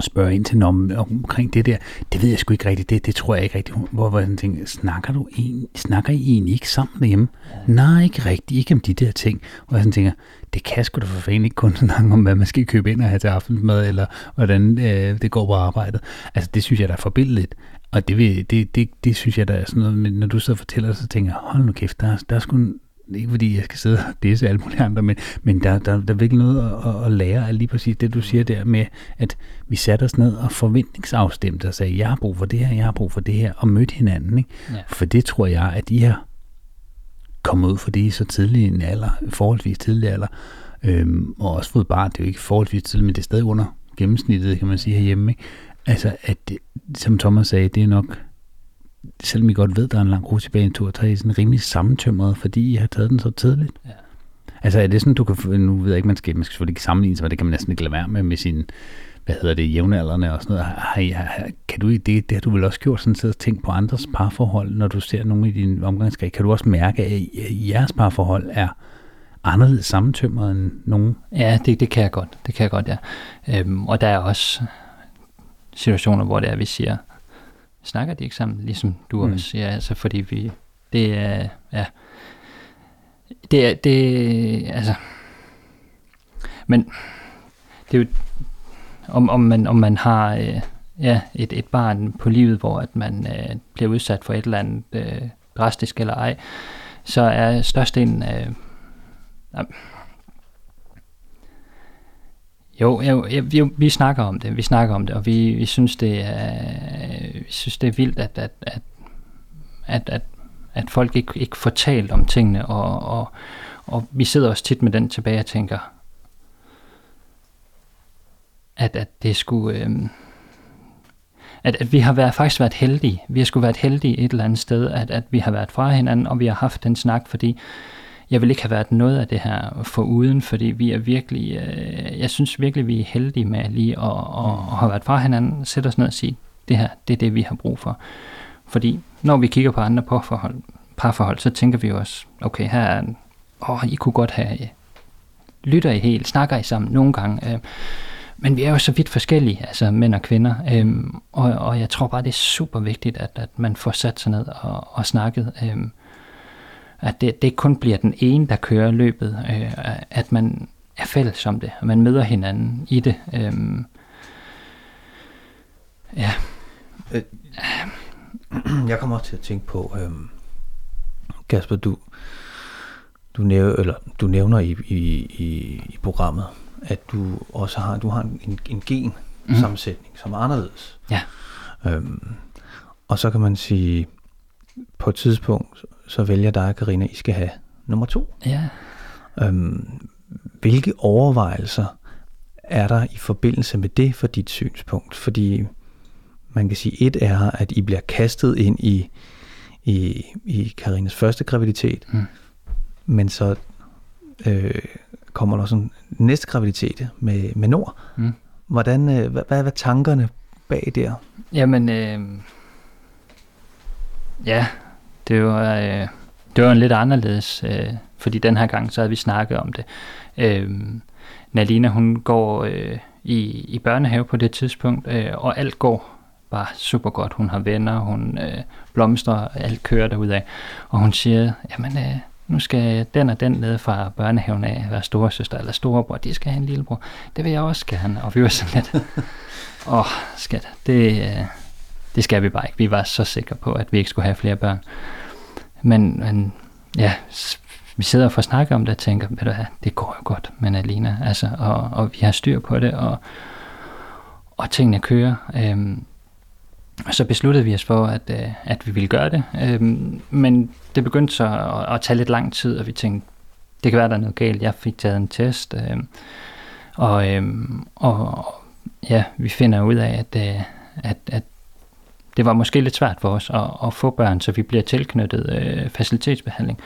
spørge ind til om, omkring det der, det ved jeg sgu ikke rigtigt, det, det tror jeg ikke rigtigt. Hvor, hvor jeg tænker, snakker, du en, snakker I egentlig ikke sammen derhjemme? Ja. Nej, ikke rigtigt, ikke om de der ting. Hvor jeg sådan tænker, det kan sgu da for fanden ikke kun snakke om, hvad man skal købe ind og have til aftensmad, eller hvordan øh, det går på arbejdet. Altså, det synes jeg, der er forbilligt. Og det, det, det, det synes jeg, der er sådan noget, når du sidder og fortæller, så tænker jeg, hold nu kæft, der, der er sgu ikke fordi jeg skal sidde og disse alle mulige andre, men, men der, der, der er virkelig noget at, at lære af lige præcis det, du siger der med, at vi satte os ned og forventningsafstemte og sagde, jeg har brug for det her, jeg har brug for det her, og mødte hinanden. Ikke? Ja. For det tror jeg, at I har kommet ud for det i så tidlig en alder, forholdsvis tidlig alder, øhm, og også fået barn, det er jo ikke forholdsvis tidligt, men det er stadig under gennemsnittet, kan man sige herhjemme. Ikke? Altså, at det, som Thomas sagde, det er nok selvom I godt ved, der er en lang rute tilbage en tur, så er I sådan rimelig sammentømret, fordi I har taget den så tidligt. Ja. Altså er det sådan, du kan, nu ved jeg ikke, man skal, man skal selvfølgelig ikke sammenligne sig, det kan man næsten ikke lade være med, med sin, hvad hedder det, jævnaldrende og sådan noget. Har, har, kan du, det, det har du vel også gjort, sådan at tænke på andres parforhold, når du ser nogle i din omgangskreds. Kan du også mærke, at jeres parforhold er anderledes sammentømret end nogen? Ja, det, det kan jeg godt. Det kan jeg godt, ja. Øhm, og der er også situationer, hvor det er, vi siger, snakker de ikke sammen, ligesom du mm. også ja, altså fordi vi, det er, ja, det er, det, altså, men det er jo, om, om, man, om man har øh, ja, et, et barn på livet, hvor at man øh, bliver udsat for et eller andet øh, drastisk eller ej, så er størstedelen af, øh, jo, jo, jo, vi snakker om det, vi snakker om det, og vi, vi synes det er, vi synes det er vildt, at, at, at, at, at, at folk ikke, ikke får talt om tingene, og, og, og vi sidder også tit med den tilbage og tænker, at, at det skulle, øh, at, at vi har været, faktisk været heldige. Vi har skulle været heldige et eller andet sted, at, at vi har været fra hinanden, og vi har haft den snak, fordi jeg vil ikke have været noget af det her for uden, fordi vi er virkelig, øh, jeg synes virkelig, vi er heldige med lige at, at, at have været fra hinanden, sætte os ned og sige, det her, det er det, vi har brug for. Fordi når vi kigger på andre parforhold, parforhold så tænker vi også, okay, her er, en, åh, I kunne godt have, lytter I helt, snakker I sammen nogle gange, øh, men vi er jo så vidt forskellige, altså mænd og kvinder, øh, og, og jeg tror bare, det er super vigtigt, at, at man får sat sig ned og, og snakket, øh, at det, det kun bliver den ene, der kører løbet, øh, at man er fælles om det, og man møder hinanden i det. Øh, ja. Øh, jeg kommer også til at tænke på, øh, Kasper, du, du, nævner, eller, du nævner i, i, i, i programmet, at du også har, du har en, en gen mm. sammensætning, som er anderledes. Ja. Øhm, og så kan man sige, på et tidspunkt, så vælger dig, Karina, I skal have nummer to. Ja. Øhm, hvilke overvejelser er der i forbindelse med det for dit synspunkt? Fordi man kan sige, et er, at I bliver kastet ind i, i, i Karinas første graviditet, mm. men så øh, kommer der sådan næste graviditet med, med Nord. Mm. Hvordan, øh, hvad, hvad er tankerne bag der? Jamen, øh, ja, det var, øh, det var en lidt anderledes, øh, fordi den her gang, så havde vi snakket om det. Øh, Nalina, hun går øh, i, i børnehave på det tidspunkt, øh, og alt går bare super godt. Hun har venner, hun øh, blomstrer, alt kører derudad. Og hun siger, jamen, øh, nu skal den og den nede fra børnehaven af være storesøster eller storebror, de skal have en lillebror. Det vil jeg også gerne. Og vi var sådan lidt, åh, oh, skat, det, øh, det skal vi bare ikke. Vi var så sikre på, at vi ikke skulle have flere børn. Men, men ja, vi sidder og får snakket om det og tænker, ved du hvad, det går jo godt men Alina, altså, og, og vi har styr på det, og, og tingene kører. Øhm, så besluttede vi os for, at, øh, at vi ville gøre det. Øhm, men det begyndte så at, at tage lidt lang tid, og vi tænkte, det kan være, der er noget galt. Jeg fik taget en test, øhm, og, øhm, og ja, vi finder ud af, at, øh, at, at det var måske lidt svært for os at, at få børn, så vi bliver tilknyttet øh, facilitetsbehandling.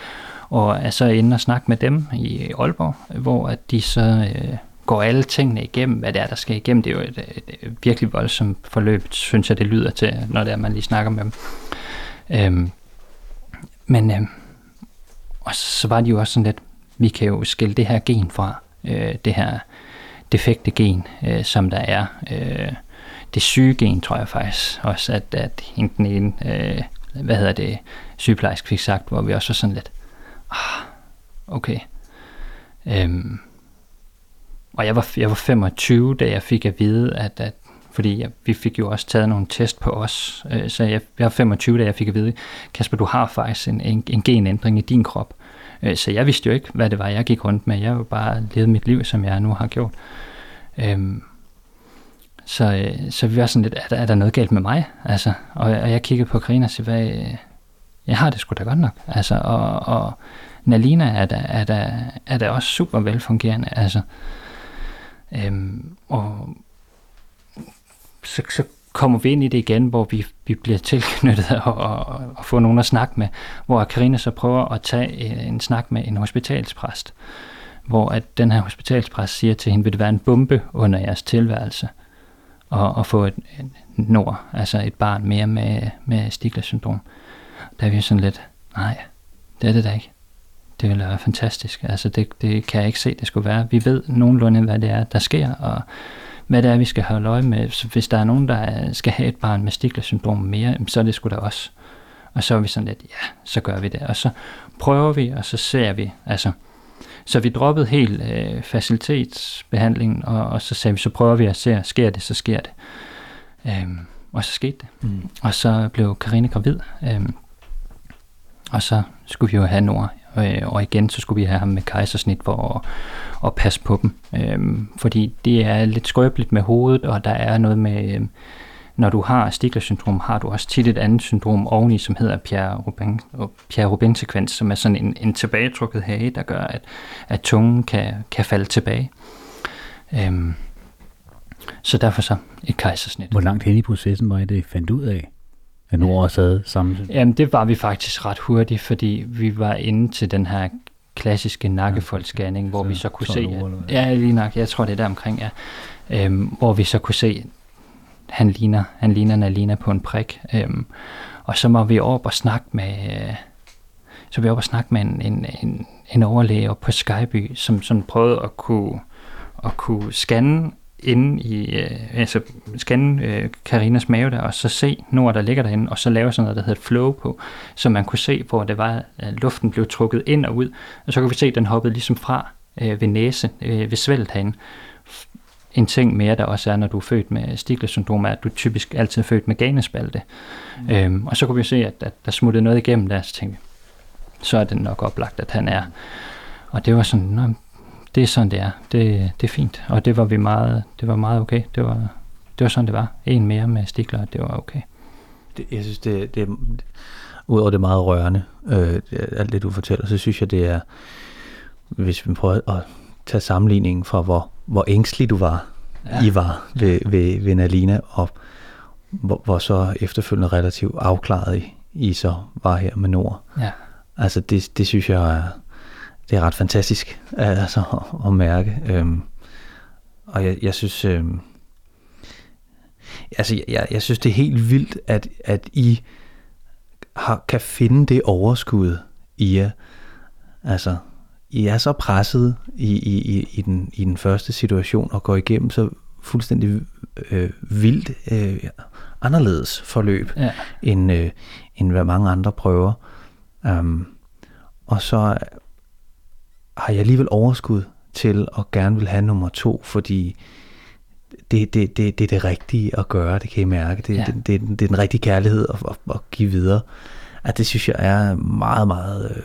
Og er så inde og snakke med dem i Aalborg, hvor at de så øh, går alle tingene igennem, hvad det er, der skal igennem. Det er jo et, et, virkelig voldsomt forløb, synes jeg, det lyder til, når det er, man lige snakker med dem. Øhm, men øh, og så var de jo også sådan lidt, vi kan jo skille det her gen fra, øh, det her defekte gen, øh, som der er. Øh, det syge gen, tror jeg faktisk også, at, at den ene, øh, hvad hedder det, sygeplejersk fik sagt, hvor vi også var sådan lidt, ah, okay. Øhm, og jeg var, jeg var 25, da jeg fik at vide, at, at fordi jeg, vi fik jo også taget nogle test på os, øh, så jeg, jeg var 25, da jeg fik at vide, Kasper, du har faktisk en, en, en genændring i din krop. Øh, så jeg vidste jo ikke, hvad det var, jeg gik rundt med. Jeg har jo bare levet mit liv, som jeg nu har gjort. Øhm, så, øh, så vi var sådan lidt, er der, er der noget galt med mig? Altså, og, og jeg kiggede på Karina og sagde, hvad, øh, jeg har det sgu da godt nok. Altså, og, og Nalina er da, er, da, er da også super velfungerende. Altså, øhm, og så, så kommer vi ind i det igen, hvor vi, vi bliver tilknyttet og, og, og får nogen at snakke med, hvor Karina så prøver at tage øh, en snak med en hospitalspræst, hvor at den her hospitalspræst siger til hende, vil det være en bombe under jeres tilværelse, og, og få et, et nord, altså et barn mere med, med Stigler syndrom. Der er vi sådan lidt, nej, det er det da ikke. Det ville være fantastisk. Altså det, det kan jeg ikke se, det skulle være. Vi ved nogenlunde, hvad det er, der sker, og hvad det er, vi skal holde øje med. Så hvis der er nogen, der skal have et barn med Stigler syndrom mere, så er det sgu da også. Og så er vi sådan lidt, ja, så gør vi det. Og så prøver vi, og så ser vi. Altså, så vi droppede helt øh, facilitetsbehandlingen, og, og så sagde vi, så prøver vi at se, sker det, så sker det. Øhm, og så skete det. Mm. Og så blev Karine gravid. Øhm, og så skulle vi jo have Nord, øh, og igen så skulle vi have ham med kejsersnit for at, at passe på dem. Øhm, fordi det er lidt skrøbeligt med hovedet, og der er noget med, øh, når du har Stigler-syndrom, har du også tit et andet syndrom oveni, som hedder Pierre-Robin, Pierre-Robin-sekvens, som er sådan en, en tilbagetrukket hage, der gør, at, at tungen kan, kan falde tilbage. Øhm, så derfor så et kejsersnit. Hvor langt hen i processen var I det, fandt ud af? at nu også havde samme... Jamen, det var vi faktisk ret hurtigt, fordi vi var inde til den her klassiske nakkefoldsscanning, ja, hvor så vi så kunne se... Uger, ja, lige nok, jeg tror, det er der omkring, ja. Øhm, hvor vi så kunne se, han ligner, han ligner Nalina på en prik. Øhm, og så må vi op og snakke med... Øh, så vi op og snakke med en, en, en, en overlæge på Skyby, som som prøvede at kunne, at kunne scanne inde i, øh, altså scanne øh, Karinas mave der, og så se Nord, der ligger derinde, og så lave sådan noget, der hedder flow på, så man kunne se, hvor det var, at luften blev trukket ind og ud, og så kunne vi se, at den hoppede ligesom fra øh, ved næse, øh, ved svældet herinde. En ting mere, der også er, når du er født med Stigler syndrom, er, at du typisk altid er født med ganespalte. Mm. Øhm, og så kunne vi se, at, at der smuttede noget igennem der, så tænkte vi, så er det nok oplagt, at han er. Og det var sådan, Nå, det er sådan, det er. Det, det er fint. Og det var vi meget, det var meget okay. Det var, det var sådan, det var. En mere med stikler, det var okay. Det, jeg synes, det, det, udover det meget rørende, øh, alt det du fortæller, så synes jeg, det er, hvis vi prøver at tage sammenligningen fra, hvor, hvor ængstelig du var, ja. I var ved, ved, ved Nalina, og hvor, hvor så efterfølgende relativt afklaret I, I så var her med Nord. Ja. Altså det, det synes jeg er, det er ret fantastisk altså, at, at mærke. Øhm, og jeg, jeg synes, øhm, altså jeg, jeg synes det er helt vildt, at, at I har, kan finde det overskud i jer. Altså, I er så presset i, i, i, i, den, i den første situation og går igennem så fuldstændig øh, vildt øh, anderledes forløb, ja. end, øh, end hvad mange andre prøver. Um, og så har jeg alligevel overskud til at gerne vil have nummer to, fordi det, det, det, det er det rigtige at gøre, det kan I mærke. Det, ja. det, det, det er den rigtige kærlighed at, at, at give videre. At det synes jeg er meget, meget,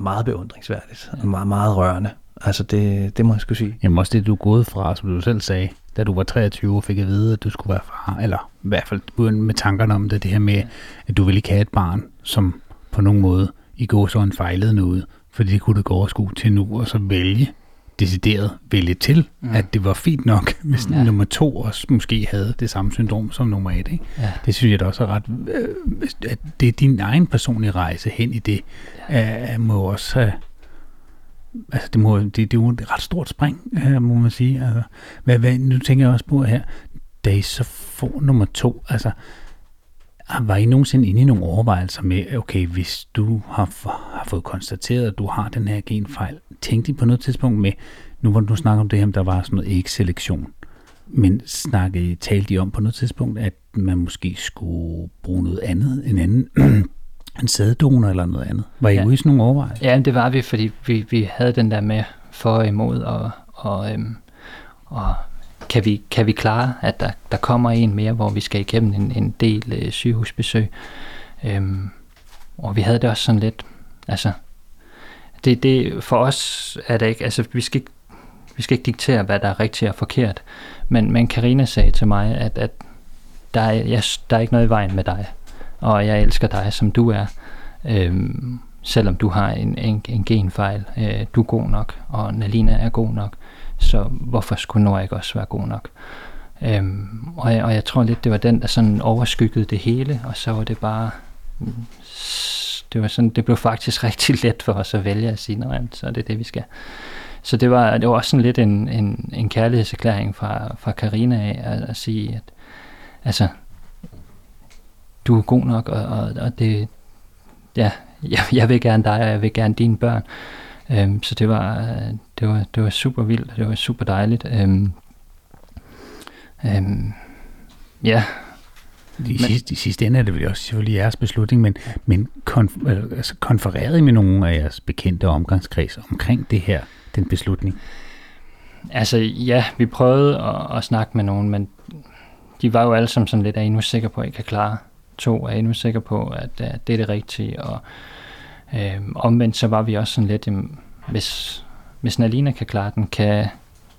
meget beundringsværdigt. Ja. Meget, meget rørende. Altså det, det må jeg skulle sige. Jamen også det, du er gået fra, som du selv sagde, da du var 23 og fik at vide, at du skulle være far, eller i hvert fald med tankerne om det, det her med, at du ville ikke have et barn, som på nogen måde i går så en fejlede noget, fordi det kunne du gå overskue til nu, og så vælge decideret vælge til, mm. at det var fint nok, hvis ja. nummer to også måske havde det samme syndrom som nummer et. Ikke? Ja. Det synes jeg da også er ret, øh, at det er din egen personlige rejse hen i det, ja. uh, må også have, altså det, må, det, det er jo et ret stort spring, uh, må man sige. Altså, hvad, hvad, nu tænker jeg også på her, da I så får nummer to, altså var I nogensinde inde i nogle overvejelser med, okay, hvis du har, har fået konstateret, at du har den her genfejl, tænkte I på noget tidspunkt med, nu hvor du snakker om det her, der var sådan noget ægselektion, men snakkede, talte I om på noget tidspunkt, at man måske skulle bruge noget andet, en anden en sæddonor eller noget andet? Var I ja. ude i sådan nogle overvejelser? Ja, det var vi, fordi vi, vi havde den der med for og imod, og, og, øhm, og kan vi, kan vi klare, at der, der kommer en mere, hvor vi skal igennem en, en del øh, sygehusbesøg. Øhm, og vi havde det også sådan lidt, altså, det, det, for os er det ikke, altså vi skal ikke, vi skal ikke diktere, hvad der er rigtigt og forkert, men, men Karina sagde til mig, at, at der, er, jeg, der er ikke noget i vejen med dig, og jeg elsker dig, som du er, øhm, selvom du har en, en, en genfejl. Øh, du er god nok, og Nalina er god nok så hvorfor skulle Nora ikke også være god nok? Øhm, og, jeg, og jeg tror lidt, det var den, der sådan overskyggede det hele, og så var det bare, det var sådan, det blev faktisk rigtig let for os at vælge at sige, nej, så er det det, vi skal. Så det var, det var også sådan lidt en, en, en kærlighedserklæring fra, fra Karina af, at, at sige, at altså, du er god nok, og, og, og det, ja, jeg, jeg vil gerne dig, og jeg vil gerne dine børn. Øhm, så det var, det, var, det var super vildt, og det var super dejligt. Øhm, øhm, ja. I, men, sidste, I sidste ende er det vel også selvfølgelig jeres beslutning, men, men konf, altså konfererede I med nogle af jeres bekendte omgangskreds omkring det her, den beslutning? Altså ja, vi prøvede at, at snakke med nogen, men de var jo alle sammen sådan lidt, er I nu sikre på, at I kan klare to? Er I nu sikre på, at, at det er det rigtige? Og Øh, omvendt så var vi også sådan lidt, jamen, hvis, hvis Nalina kan klare den, kan,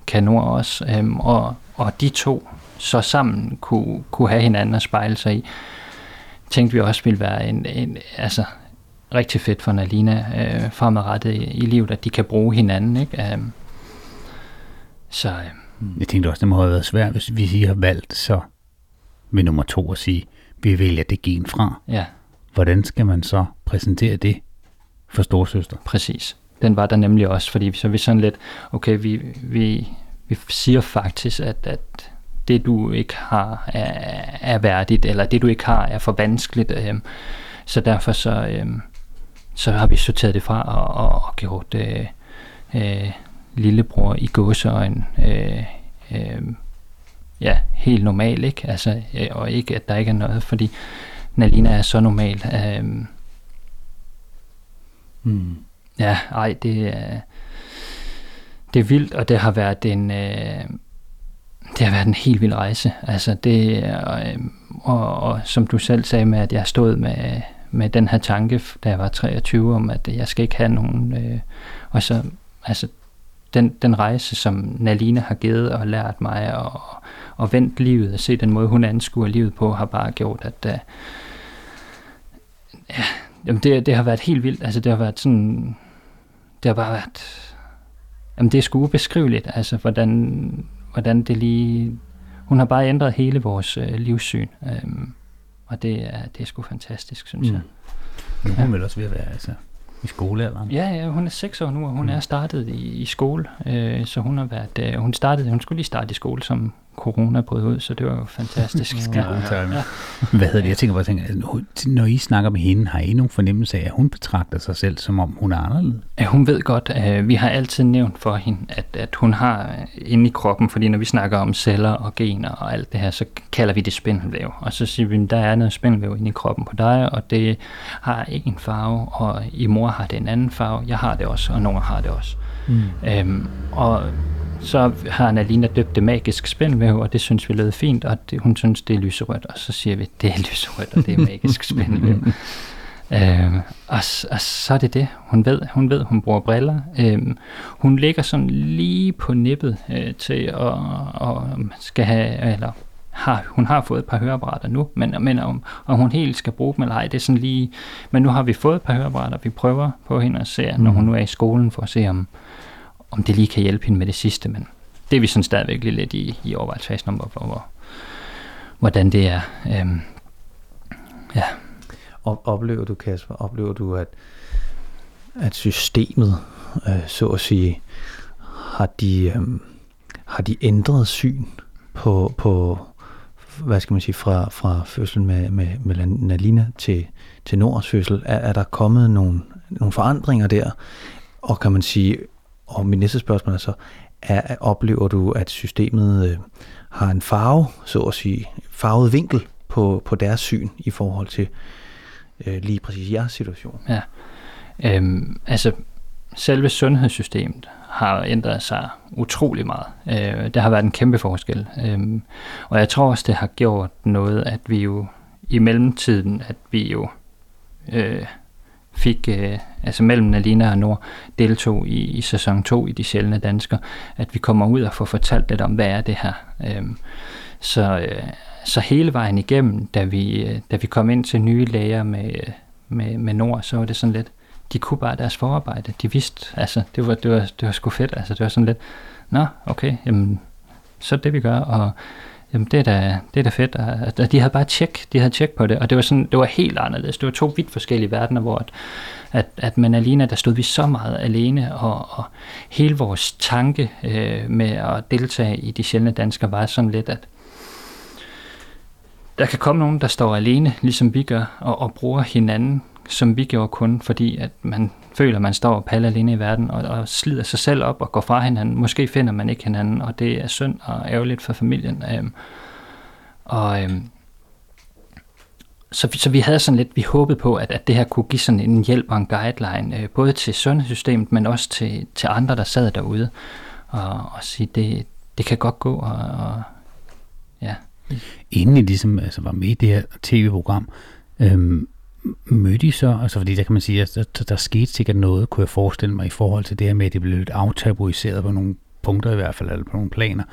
kan Nord også. Øh, og, og de to så sammen kunne, kunne have hinanden at spejle sig i, tænkte vi også ville være en, en altså, rigtig fedt for Nalina øh, fremadrettet i, i livet, at de kan bruge hinanden. Ikke? Øh, så, øh, jeg tænkte også, det må have været svært, hvis vi har valgt så med nummer to at sige, vi vælger det gen fra. Ja. Hvordan skal man så præsentere det for storsøster. Præcis. Den var der nemlig også, fordi så vi sådan lidt, okay, vi, vi, vi siger faktisk, at, at det du ikke har er, er værdigt, eller det du ikke har er for vanskeligt. Øh, så derfor så, øh, så har vi sorteret det fra og, og, og gjort øh, øh, lillebror i gåseøjen øh, øh, ja, helt normal, ikke? Altså, øh, og ikke, at der ikke er noget, fordi Nalina er så normal. Øh, Mm. Ja, ej, det er, det er vildt, og det har været en, øh, det har været en helt vild rejse. Altså det, øh, og, og som du selv sagde med, at jeg stod med, med den her tanke, da jeg var 23, om at jeg skal ikke have nogen, øh, og så, altså den, den rejse, som Nalina har givet og lært mig og, og vendt livet og se den måde, hun anskuer livet på, har bare gjort, at uh, ja, Jamen det, det har været helt vildt. Altså det har været sådan, det har bare været jamen det er sgu ubeskriveligt, altså hvordan, hvordan det lige... Hun har bare ændret hele vores øh, livssyn, øhm, og det er, det er sgu fantastisk, synes mm. jeg. Er hun vel også ved at være altså, i skolealderen. Ja, ja, hun er seks år nu, og hun mm. er startet i, i skole, øh, så hun har været, øh, hun startede, hun skulle lige starte i skole som corona brød ud, så det var jo fantastisk. ja, ja, ja. Hvad hedder det? Jeg tænker bare, tænker, når I snakker med hende, har I nogen fornemmelse af, at hun betragter sig selv, som om hun er anderledes? Ja, hun ved godt, at vi har altid nævnt for hende, at, at hun har inde i kroppen, fordi når vi snakker om celler og gener og alt det her, så kalder vi det spindelvæv. Og så siger vi, at der er noget spindelvæv inde i kroppen på dig, og det har en farve, og i mor har det en anden farve. Jeg har det også, og nogen har det også. Mm. Øhm, og så har Nalina døbt det magisk spindelvæv, og det synes vi lød fint, og det, hun synes, det er lyserødt, og så siger vi, det er lyserødt, og det er magisk spindelvæv. øh, og, og så er det det. Hun ved, hun ved, hun bruger briller. Øh, hun ligger sådan lige på nippet øh, til at og skal have, eller har, hun har fået et par høreapparater nu, men, men om, om hun helt skal bruge dem eller ej, det er sådan lige, men nu har vi fået et par høreapparater, vi prøver på hende at se, når hun nu er i skolen, for at se om, om det lige kan hjælpe hende med det sidste, men det er vi sådan stadigvæk lidt i, i overvejelsesfasen om, hvor, hvor, hvordan det er. Øhm, ja. Og oplever du, Kasper, oplever du, at, at systemet, øh, så at sige, har de, øh, har de ændret syn på, på hvad skal man sige, fra, fra fødslen med, med, med Nalina til, til Nords fødsel? Er, er der kommet nogle, nogle forandringer der? Og kan man sige, og min næste spørgsmål er så, er, oplever du, at systemet øh, har en farve, så at sige, farvet vinkel på, på deres syn i forhold til øh, lige præcis jeres situation? Ja, øhm, altså selve sundhedssystemet har ændret sig utrolig meget. Øh, der har været en kæmpe forskel. Øh, og jeg tror også, det har gjort noget, at vi jo i mellemtiden, at vi jo øh, fik, øh, altså mellem Nalina og Nord, deltog i, i sæson 2 i De Sjældne Dansker, at vi kommer ud og får fortalt lidt om, hvad er det her. Øh, så, øh, så hele vejen igennem, da vi, øh, da vi kom ind til nye læger med, med, med Nord, så var det sådan lidt, de kunne bare deres forarbejde. De vidste, altså, det var, det var, det var sgu fedt. Altså, det var sådan lidt, nå, okay, jamen, så er det, vi gør. Og Jamen, det er da, det er da fedt. Og de havde bare tjek, de havde tjek på det, og det var, sådan, det var helt anderledes. Det var to vidt forskellige verdener, hvor at, at, at med Alina, der stod vi så meget alene, og, og hele vores tanke øh, med at deltage i de sjældne danskere var sådan lidt, at der kan komme nogen, der står alene, ligesom vi gør, og, og bruger hinanden, som vi gjorde kun, fordi at man føler, at man står og paller alene i verden, og, og slider sig selv op og går fra hinanden. Måske finder man ikke hinanden, og det er synd og ærgerligt for familien. Øhm, og øhm, så, så vi havde sådan lidt, vi håbede på, at, at det her kunne give sådan en hjælp og en guideline, øh, både til sundhedssystemet, men også til, til andre, der sad derude, og, og sige, det, det kan godt gå, og, og ja. Inden I ligesom altså, var med i det her tv-program, øhm, mødte I så, altså fordi der kan man sige, at der, der skete sikkert noget, kunne jeg forestille mig, i forhold til det her med, at det blev lidt aftabuiseret på nogle punkter i hvert fald, eller på nogle planer.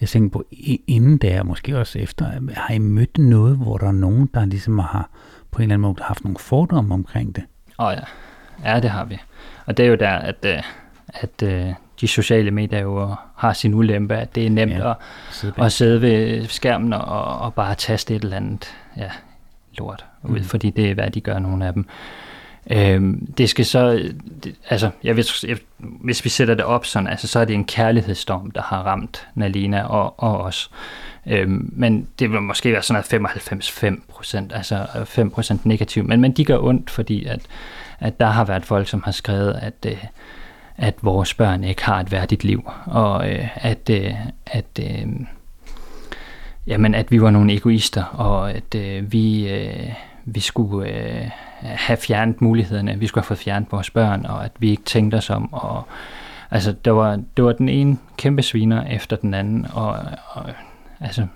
Jeg tænker på, inden der, måske også efter, har I mødt noget, hvor der er nogen, der ligesom har på en eller anden måde haft nogle fordomme omkring det? Åh oh ja. ja, det har vi. Og det er jo der, at, øh, at, øh, de sociale medier jo har sin ulempe, at det er nemt ja, at, sidde at sidde ved skærmen og, og bare taste et eller andet ja, lort ud, mm. fordi det er, hvad de gør, nogle af dem. Øhm, det skal så, det, altså, jeg ved, jeg, hvis vi sætter det op sådan, altså, så er det en kærlighedsstorm, der har ramt Nalina og, og os. Øhm, men det vil måske være sådan noget 95-5 procent, altså 5 procent negativ, men, men de gør ondt, fordi at, at der har været folk, som har skrevet, at, øh, at vores børn ikke har et værdigt liv, og øh, at, øh, at øh, jamen, at vi var nogle egoister, og at øh, vi, øh, vi skulle øh, have fjernet mulighederne, vi skulle have fået fjernet vores børn, og at vi ikke tænkte os om. Og, altså, det var, det var den ene kæmpe sviner efter den anden, og, og altså,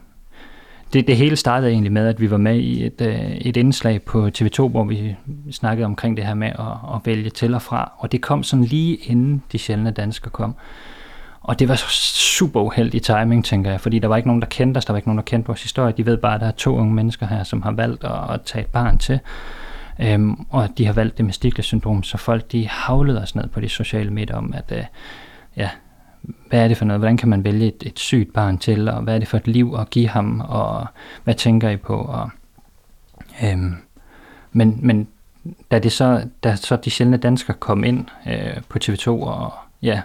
det, det hele startede egentlig med, at vi var med i et, øh, et indslag på TV2, hvor vi snakkede omkring det her med at, at vælge til og fra, og det kom sådan lige inden de sjældne danskere kom. Og det var super uheldig timing, tænker jeg, fordi der var ikke nogen, der kendte os, der var ikke nogen, der kendte vores historie. De ved bare, at der er to unge mennesker her, som har valgt at, at tage et barn til. Øhm, og de har valgt det med Stiglitz syndrom, så folk de havlede os ned på de sociale medier om, at øh, ja, hvad er det for noget? Hvordan kan man vælge et, et sygt barn til? Og hvad er det for et liv at give ham? Og hvad tænker I på? Og, øhm, men, men da, det så, da så de sjældne danskere kom ind øh, på TV2, og ja,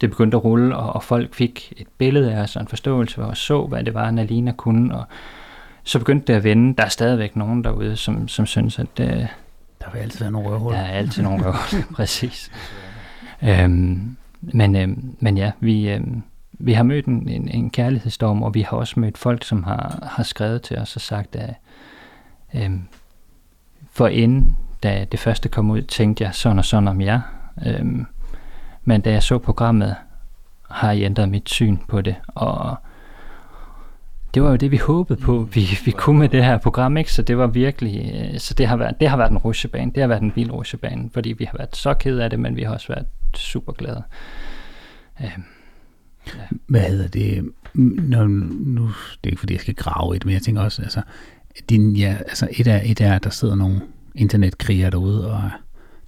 det begyndte at rulle, og, og folk fik et billede af os, og en forståelse og så, hvad det var, Nalina kunne, og så begyndte det at vende. Der er stadigvæk nogen derude, som, som synes, at... Øh, der vil altid være nogle røvhuller. Der er altid nogle røvhuller, præcis. øhm, men, øhm, men ja, vi, øhm, vi har mødt en, en, en kærlighedsstorm, og vi har også mødt folk, som har, har skrevet til os og sagt, at øhm, for inden, da det første kom ud, tænkte jeg sådan og sådan om jer. Øhm, men da jeg så programmet, har jeg ændret mit syn på det, og det var jo det, vi håbede på, vi, vi kunne med det her program, ikke? så det var virkelig, øh, så det har været, det har været en rutsjebane, det har været en vild rutsjebane, fordi vi har været så kede af det, men vi har også været super glade. Øhm, ja. Hvad hedder det? Nå, nu, det er ikke fordi, jeg skal grave i det, men jeg tænker også, altså, din, ja, altså et af, et af, at der sidder nogle internetkriger derude, og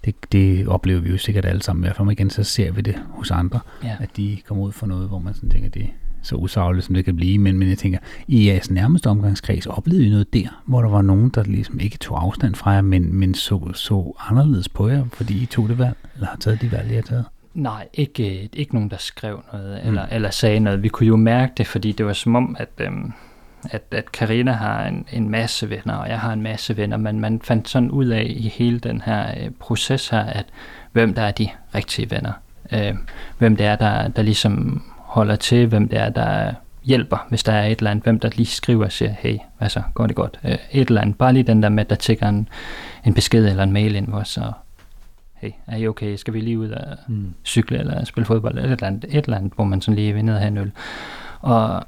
det, det oplever vi jo sikkert alle sammen, i hvert fald igen, så ser vi det hos andre, ja. at de kommer ud for noget, hvor man sådan tænker, det, så usagligt, som det kan blive, men, men jeg tænker, i jeres nærmeste omgangskreds oplevede I noget der, hvor der var nogen, der ligesom ikke tog afstand fra jer, men, men så, så anderledes på jer, fordi I tog det valg, eller har taget de valg, I har taget? Nej, ikke, ikke nogen, der skrev noget, mm. eller, eller sagde noget. Vi kunne jo mærke det, fordi det var som om, at, øhm, at, at Karina har en, en masse venner, og jeg har en masse venner, men man fandt sådan ud af i hele den her øh, proces her, at hvem der er de rigtige venner. Øh, hvem det er, der, der ligesom holder til, hvem det er, der hjælper, hvis der er et eller andet, hvem der lige skriver og siger, hey, hvad så, går det godt? Øh, et eller andet, bare lige den der med, der tækker en, en besked eller en mail ind, hvor så, hey, er I okay, skal vi lige ud og mm. cykle eller spille fodbold, eller et eller andet, et eller andet hvor man sådan lige vil ned og have en øl. Og,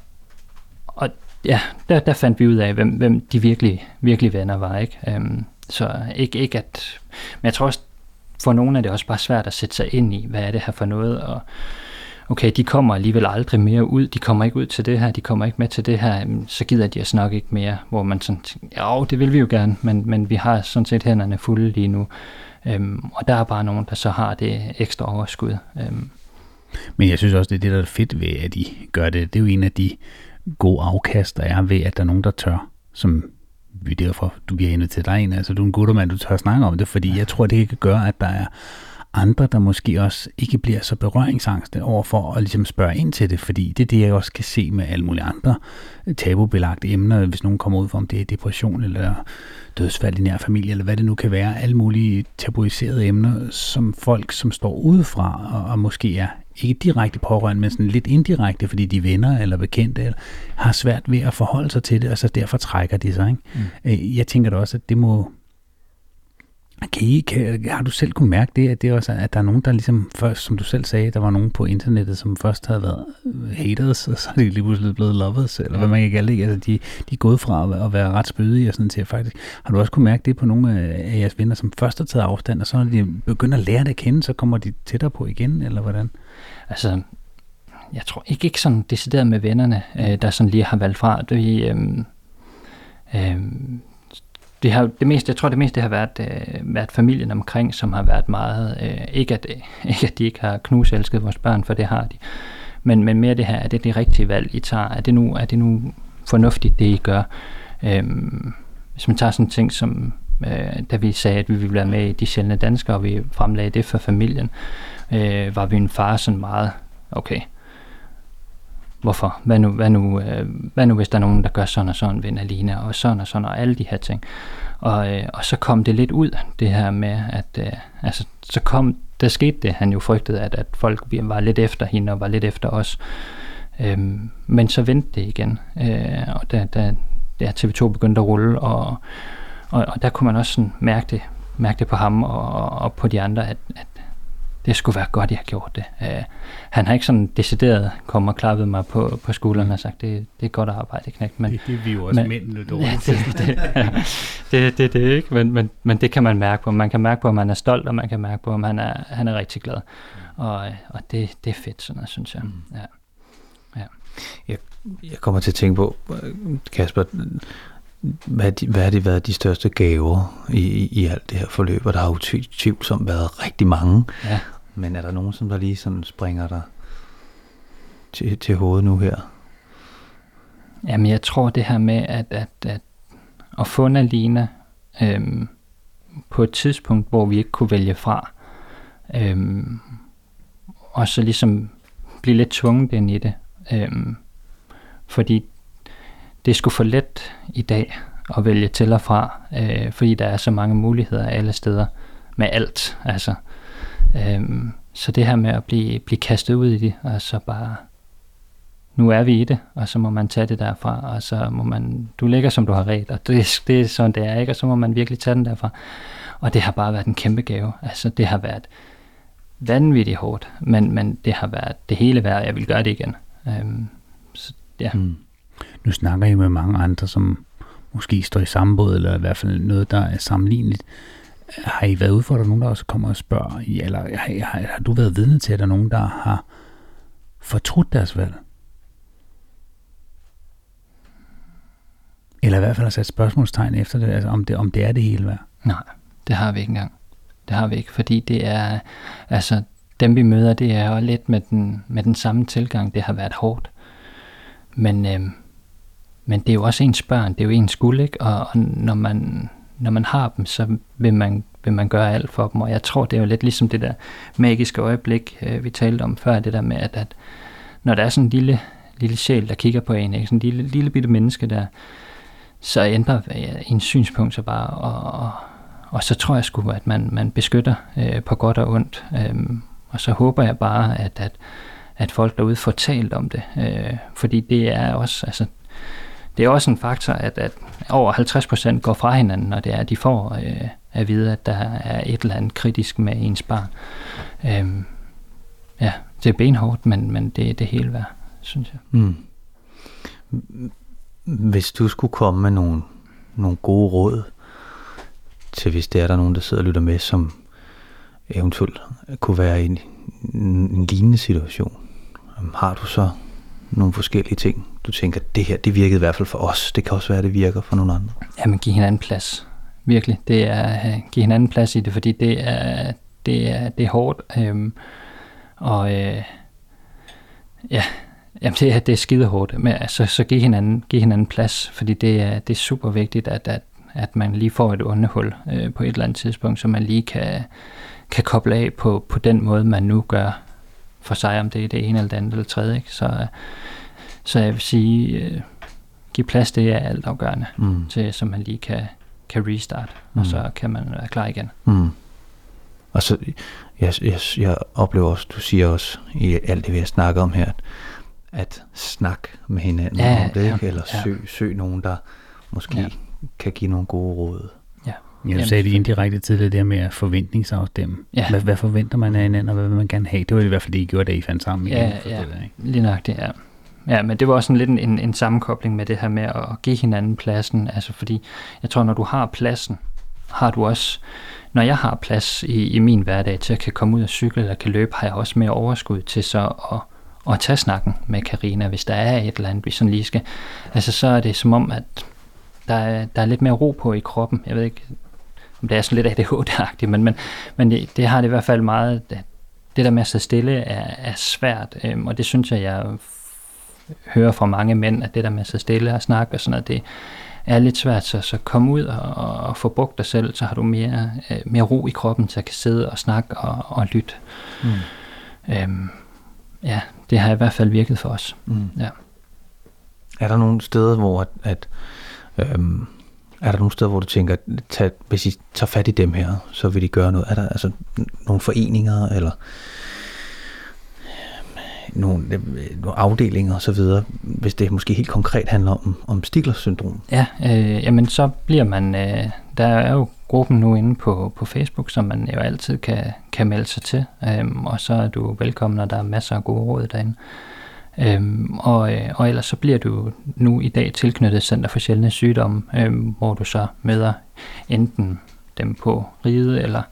og ja, der, der fandt vi ud af, hvem, hvem de virkelig, virkelig venner var, ikke? Øhm, så ikke, ikke at, men jeg tror også, for nogle er det også bare svært at sætte sig ind i, hvad er det her for noget, og okay, de kommer alligevel aldrig mere ud, de kommer ikke ud til det her, de kommer ikke med til det her, øhm, så gider de os nok ikke mere, hvor man sådan ja, det vil vi jo gerne, men, men vi har sådan set hænderne fulde lige nu. Øhm, og der er bare nogen, der så har det ekstra overskud. Øhm. Men jeg synes også, det er det, der er fedt ved, at de gør det. Det er jo en af de god afkast, der er ved, at der er nogen, der tør, som vi derfor, du bliver inde til dig ind. altså du er en guttermand, du tør snakke om det, fordi jeg tror, det kan gøre, at der er andre, der måske også ikke bliver så berøringsangste over for at ligesom spørge ind til det, fordi det er det, jeg også kan se med alle mulige andre øh, tabubelagte emner, hvis nogen kommer ud for, om det er depression eller dødsfald i nær familie, eller hvad det nu kan være, alle mulige tabuiserede emner, som folk, som står udefra og, og måske er ikke direkte pårørende, men sådan lidt indirekte, fordi de venner eller bekendte eller, har svært ved at forholde sig til det, og så derfor trækker de sig. Ikke? Mm. Øh, jeg tænker da også, at det må, kan I, kan, har du selv kunne mærke det, at, det også, at der er nogen, der ligesom først, som du selv sagde, der var nogen på internettet, som først havde været haters, og så er de lige pludselig blevet lovers, eller hvad man kan kalde det. Altså, de, de er gået fra at være ret spødige og sådan til faktisk. Har du også kunne mærke det på nogle af jeres venner, som først har taget afstand, og så når de begynder at lære det at kende, så kommer de tættere på igen, eller hvordan? Altså, jeg tror ikke, ikke sådan decideret med vennerne, øh, der sådan lige har valgt fra. Det, øh, øh, det, har, det meste, jeg tror det meste det har været, øh, været familien omkring, som har været meget, øh, ikke, at, øh, ikke at de ikke har knuselsket vores børn, for det har de, men, men mere det her, er det det rigtige valg, I tager? Er det nu, er det nu fornuftigt, det I gør? Øh, hvis man tager sådan en ting som, øh, da vi sagde, at vi ville være med i De Sjældne Danskere, og vi fremlagde det for familien, øh, var vi en far sådan meget, okay, hvorfor? Hvad nu, hvad, nu, øh, hvad nu, hvis der er nogen, der gør sådan og sådan ved Alina, og sådan og sådan, og alle de her ting. Og, øh, og så kom det lidt ud, det her med, at øh, altså, så kom, der skete det, han jo frygtede, at, at folk var lidt efter hende, og var lidt efter os. Øhm, men så vendte det igen, øh, og da, da, da TV2 begyndte at rulle, og, og, og der kunne man også sådan mærke det, mærke det på ham og, og på de andre, at, at det skulle være godt, jeg har gjort det. Uh, han har ikke sådan decideret kommet og klappet mig på, på skulderen og sagt, det, det er godt arbejde, knægt. Men, det, det er vi jo også men, mænd lidt ja, det, det, ja, det, det, det, ikke, men, men, men det kan man mærke på. Man kan mærke på, at man er stolt, og man kan mærke på, at han er, han er rigtig glad. Mm. Og, og det, det er fedt, sådan noget, synes jeg. Mm. Ja. Ja. Jeg, jeg kommer til at tænke på, Kasper, hvad, de, hvad har det været de største gaver i, i, i alt det her forløb? Og der har jo tvivlsomt været rigtig mange. Ja. Men er der nogen, som der lige sådan springer der til, til hovedet nu her? Jamen, jeg tror det her med at, at, at, at få Nalina øhm, på et tidspunkt, hvor vi ikke kunne vælge fra, øhm, og så ligesom blive lidt tvunget ind i det. Øhm, fordi det er sgu for let i dag at vælge til og fra, øh, fordi der er så mange muligheder alle steder med alt. Altså, øhm, så det her med at blive, blive kastet ud i det, og så bare, nu er vi i det, og så må man tage det derfra, og så må man, du ligger som du har ret, og det, det er sådan det er, ikke? og så må man virkelig tage den derfra. Og det har bare været en kæmpe gave. Altså det har været vanvittigt hårdt, men, men det har været det hele værd, jeg vil gøre det igen. Øhm, så, ja. Mm. Nu snakker jeg med mange andre, som måske står i samme båd, eller i hvert fald noget, der er sammenligneligt. Har I været ude for, at der er nogen, der også kommer og spørger, eller har, har, har du været vidne til, at der er nogen, der har fortrudt deres valg? Eller i hvert fald har sat spørgsmålstegn efter det, altså om det, om det er det hele værd? Nej, det har vi ikke engang. Det har vi ikke, fordi det er, altså dem vi møder, det er jo lidt med den, med den samme tilgang. Det har været hårdt. Men, øh, men det er jo også ens børn, det er jo ens skuld, ikke? Og, og når, man, når man har dem, så vil man, vil man gøre alt for dem. Og jeg tror, det er jo lidt ligesom det der magiske øjeblik, øh, vi talte om før, det der med, at, at når der er sådan en lille, lille sjæl, der kigger på en, ikke? sådan en lille, lille bitte menneske der, så ændrer øh, ens synspunkt så bare, og, og, og så tror jeg sgu, at man, man beskytter øh, på godt og ondt. øh, og så håber jeg bare, at, at, at folk derude får talt om det. Øh, fordi det er også, altså, det er også en faktor, at, at over 50% går fra hinanden, når det er, at de får øh, at vide, at der er et eller andet kritisk med ens barn. Øhm, ja, det er benhårdt, men, men det er det hele værd, synes jeg. Mm. Hvis du skulle komme med nogle, nogle gode råd til, hvis det er der nogen, der sidder og lytter med, som eventuelt kunne være i en, en lignende situation, har du så nogle forskellige ting, du tænker, det her, det virkede i hvert fald for os. Det kan også være, det virker for nogle andre. Jamen, giv hinanden plads. Virkelig. Det er, øh, give hinanden plads i det, fordi det er, det er, det er hårdt. Øhm, og øh, ja, jamen det er, det er skide hårdt. Men altså, så giv hinanden, giv hinanden plads, fordi det er, det er super vigtigt, at, at, at man lige får et underhul øh, på et eller andet tidspunkt, så man lige kan, kan koble af på, på den måde, man nu gør for sig, om det er det ene eller det andet eller tredje. Ikke? Så, øh, så jeg vil sige, øh, give plads, det er alt afgørende, mm. til, så man lige kan, kan restart, mm. og så kan man være klar igen. Mm. Og så, jeg, jeg, jeg oplever også, du siger også i alt det, vi har snakket om her, at, at snak med hinanden ja, om det, ja, eller ja. søg, søg nogen, der måske ja. kan give nogle gode råd. Ja. Ja, du sagde det indirekte tidligere, det med at forventningsafstemme. Ja. Hvad, hvad forventer man af hinanden, og hvad vil man gerne have? Det var i hvert fald det, I gjorde, da I fandt sammen. Ja, ja. Det der, ikke? lige nok det, ja. Ja, men det var også en, lidt en, en sammenkobling med det her med at give hinanden pladsen. Altså fordi, jeg tror, når du har pladsen, har du også, når jeg har plads i, i min hverdag til at kan komme ud og cykle eller kan løbe, har jeg også mere overskud til så at, at tage snakken med Karina, hvis der er et eller andet, vi sådan lige skal. Altså så er det som om, at der er, der er lidt mere ro på i kroppen. Jeg ved ikke, om det er sådan lidt ADHD-agtigt, men, men, men det, det har det i hvert fald meget, det der med at sidde stille er, er svært, øhm, og det synes jeg, jeg hører fra mange mænd, at det der med at sidde stille og snakke og sådan noget, det er lidt svært, så, så kom ud og, og få brugt dig selv, så har du mere, øh, mere ro i kroppen til at kan sidde og snakke og, og lytte. Mm. Øhm, ja, det har i hvert fald virket for os. Mm. Ja. Er der nogle steder, hvor at, at øhm, er der nogle steder, hvor du tænker, tag, hvis I tager fat i dem her, så vil de gøre noget? Er der altså nogle foreninger, eller nogle, øh, nogle afdelinger osv., hvis det måske helt konkret handler om, om Stiglers syndrom? Ja, øh, jamen så bliver man, øh, der er jo gruppen nu inde på, på Facebook, som man jo altid kan, kan melde sig til, øh, og så er du velkommen, og der er masser af gode råd derinde. Øhm, og, øh, og ellers så bliver du nu i dag tilknyttet Center for Sjældne Sygdomme, øhm, hvor du så møder enten dem på Ride eller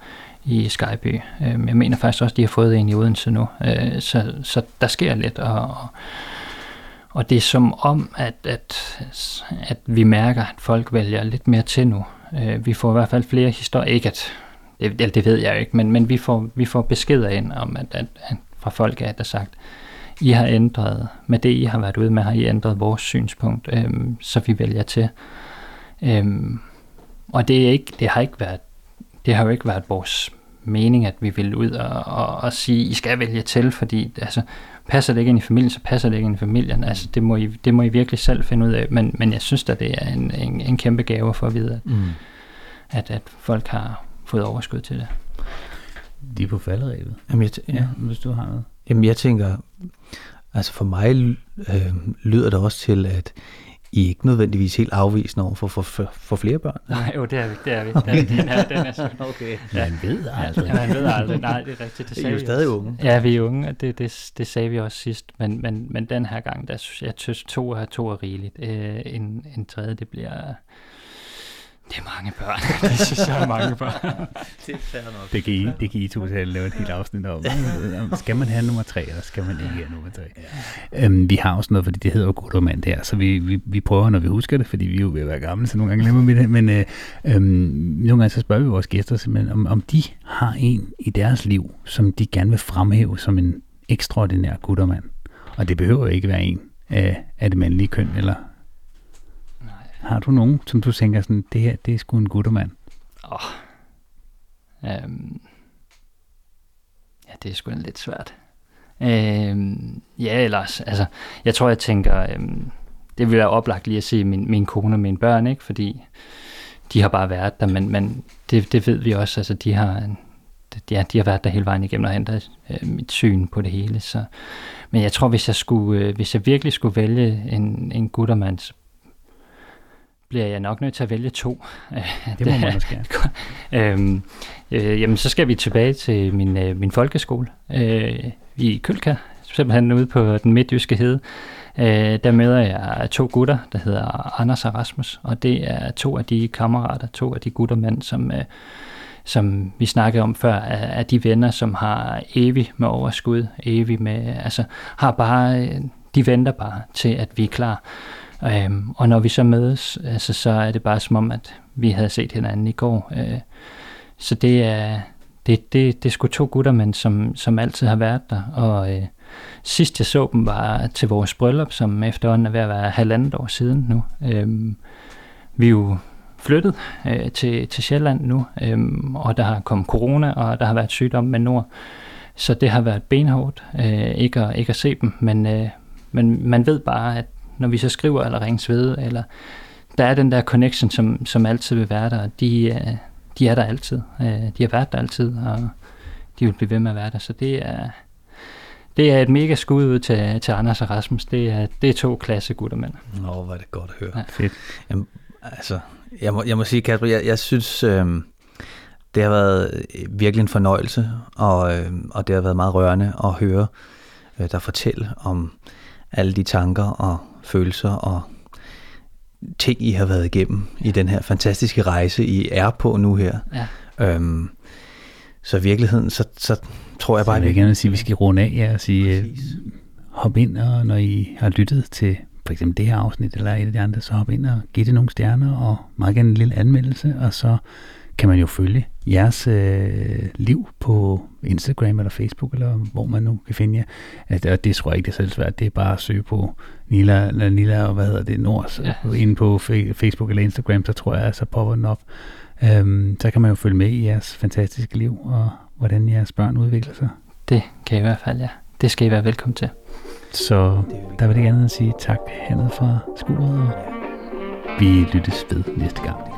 i Skyby. Øhm, jeg mener faktisk også, at de har fået en i Odense nu. Øh, så, så der sker lidt, og, og, og det er som om, at, at, at vi mærker, at folk vælger lidt mere til nu. Øh, vi får i hvert fald flere historier, ikke at, det, det ved jeg ikke, men, men vi, får, vi får beskeder ind om, at, at, at fra folk, at der sagt, I har ændret, med det I har været ude med, har I ændret vores synspunkt, øhm, så vi vælger til. Øhm, og det, er ikke, det, har ikke været, det har jo ikke været vores mening, at vi vil ud og, og, og sige, I skal vælge til, fordi altså, passer det ikke ind i familien, så passer det ikke ind i familien. Altså, det, må I, det må I virkelig selv finde ud af. Men, men jeg synes at det er en, en, en kæmpe gave for at vide, at, mm. at, at folk har fået overskud til det. De er på falderæbet. Jamen, jeg t- Ja, hvis du har noget. Jamen, jeg tænker, altså for mig øh, lyder det også til, at I er ikke nødvendigvis helt afvisende over for, for, for, for flere børn. Nej, jo, det er vi. Det er vi. Okay. Den er, den er sådan. Okay. Ja. Man ved aldrig. Ja, man ved aldrig. Nej, det er rigtigt. Det I er sagde jo vi stadig også. unge. Ja, vi er unge, og det, det, det sagde vi også sidst. Men, men, men den her gang, der synes jeg, jeg synes, to er, to er rigeligt. Øh, en, en tredje, det bliver... Det er mange børn. det synes jeg er mange børn. Det er fair nok. Det kan I, det kan I to til at lave et helt afsnit om. Skal man have nummer tre, eller skal man ikke have nummer tre? Ja. Øhm, vi har også noget, fordi det hedder jo Guttermand der, så vi, vi, vi prøver, når vi husker det, fordi vi er jo ved at være gamle, så nogle gange glemmer vi det. Men øh, øhm, nogle gange så spørger vi vores gæster simpelthen, om, om de har en i deres liv, som de gerne vil fremhæve som en ekstraordinær guttermand. Og det behøver ikke være en af, af det mandlige køn, eller har du nogen, som du tænker sådan, det her, det er sgu en guttermand? Oh. Um, ja, det er sgu lidt svært. Um, ja, ellers, altså, jeg tror, jeg tænker, um, det vil være oplagt lige at se min, min kone og mine børn, ikke? Fordi de har bare været der, men, men det, det ved vi også, altså, de har, en- ja, de har været der hele vejen igennem og ændret øh, mit syn på det hele. Så. Men jeg tror, hvis jeg, skulle, øh, hvis jeg virkelig skulle vælge en, en guttermand, så bliver jeg nok nødt til at vælge to. Det må man gerne. øhm, øh, jamen, så skal vi tilbage til min, øh, min folkeskole øh, i Kølka, simpelthen ude på den midtjyske hede. Øh, der møder jeg to gutter, der hedder Anders og Rasmus, og det er to af de kammerater, to af de guttermænd, som, øh, som vi snakkede om før, er, er de venner, som har evig med overskud, evig med, altså har bare, øh, de venter bare til, at vi er klar. Øhm, og når vi så mødes, altså, så er det bare som om, at vi havde set hinanden i går. Øh, så det er, det, det, det er sgu to gutter, men som, som altid har været der. Og øh, sidst jeg så dem var til vores bryllup, som efterhånden er ved at være halvandet år siden nu. Øhm, vi er jo flyttet øh, til, til Sjælland nu, øhm, og der har kommet corona, og der har været sygdom med nord. Så det har været benhårdt øh, ikke, at, ikke at se dem, men, øh, men man ved bare, at når vi så skriver eller ringes ved, eller der er den der connection, som, som altid vil være der, de, øh, de er der altid. Øh, de har været der altid, og de vil blive ved med at være der. Så det er, det er et mega skud ud til, til Anders og Rasmus. Det er, det er to klasse guttermænd. Nå, hvor er det godt at høre. Ja. Fedt. Altså, jeg må, jeg må sige, Kasper, jeg, jeg synes, øh, det har været virkelig en fornøjelse, og, øh, og det har været meget rørende at høre øh, dig fortælle om alle de tanker og følelser og ting, I har været igennem i den her fantastiske rejse, I er på nu her. Ja. Øhm, så i virkeligheden, så, så tror jeg Så bare, jeg vil gerne sige, at vi skal runde af ja, og sige, øh, Præcis. hop ind, og når I har lyttet til for eksempel det her afsnit, eller et af de andre, så hop ind og giv det nogle stjerner, og meget gerne en lille anmeldelse, og så kan man jo følge jeres øh, liv på Instagram eller Facebook, eller hvor man nu kan finde jer. At, og det tror jeg ikke, det er selv svært. Det er bare at søge på Nila, eller Nila og hvad hedder det, Nords, Ja. ja. inde på Facebook eller Instagram, så tror jeg, så popper den op. Øhm, så kan man jo følge med i jeres fantastiske liv, og hvordan jeres børn udvikler sig. Det kan i hvert fald, ja. Det skal I være velkommen til. Så der vil jeg gerne sige tak hernede fra skuret, og vi lyttes ved næste gang.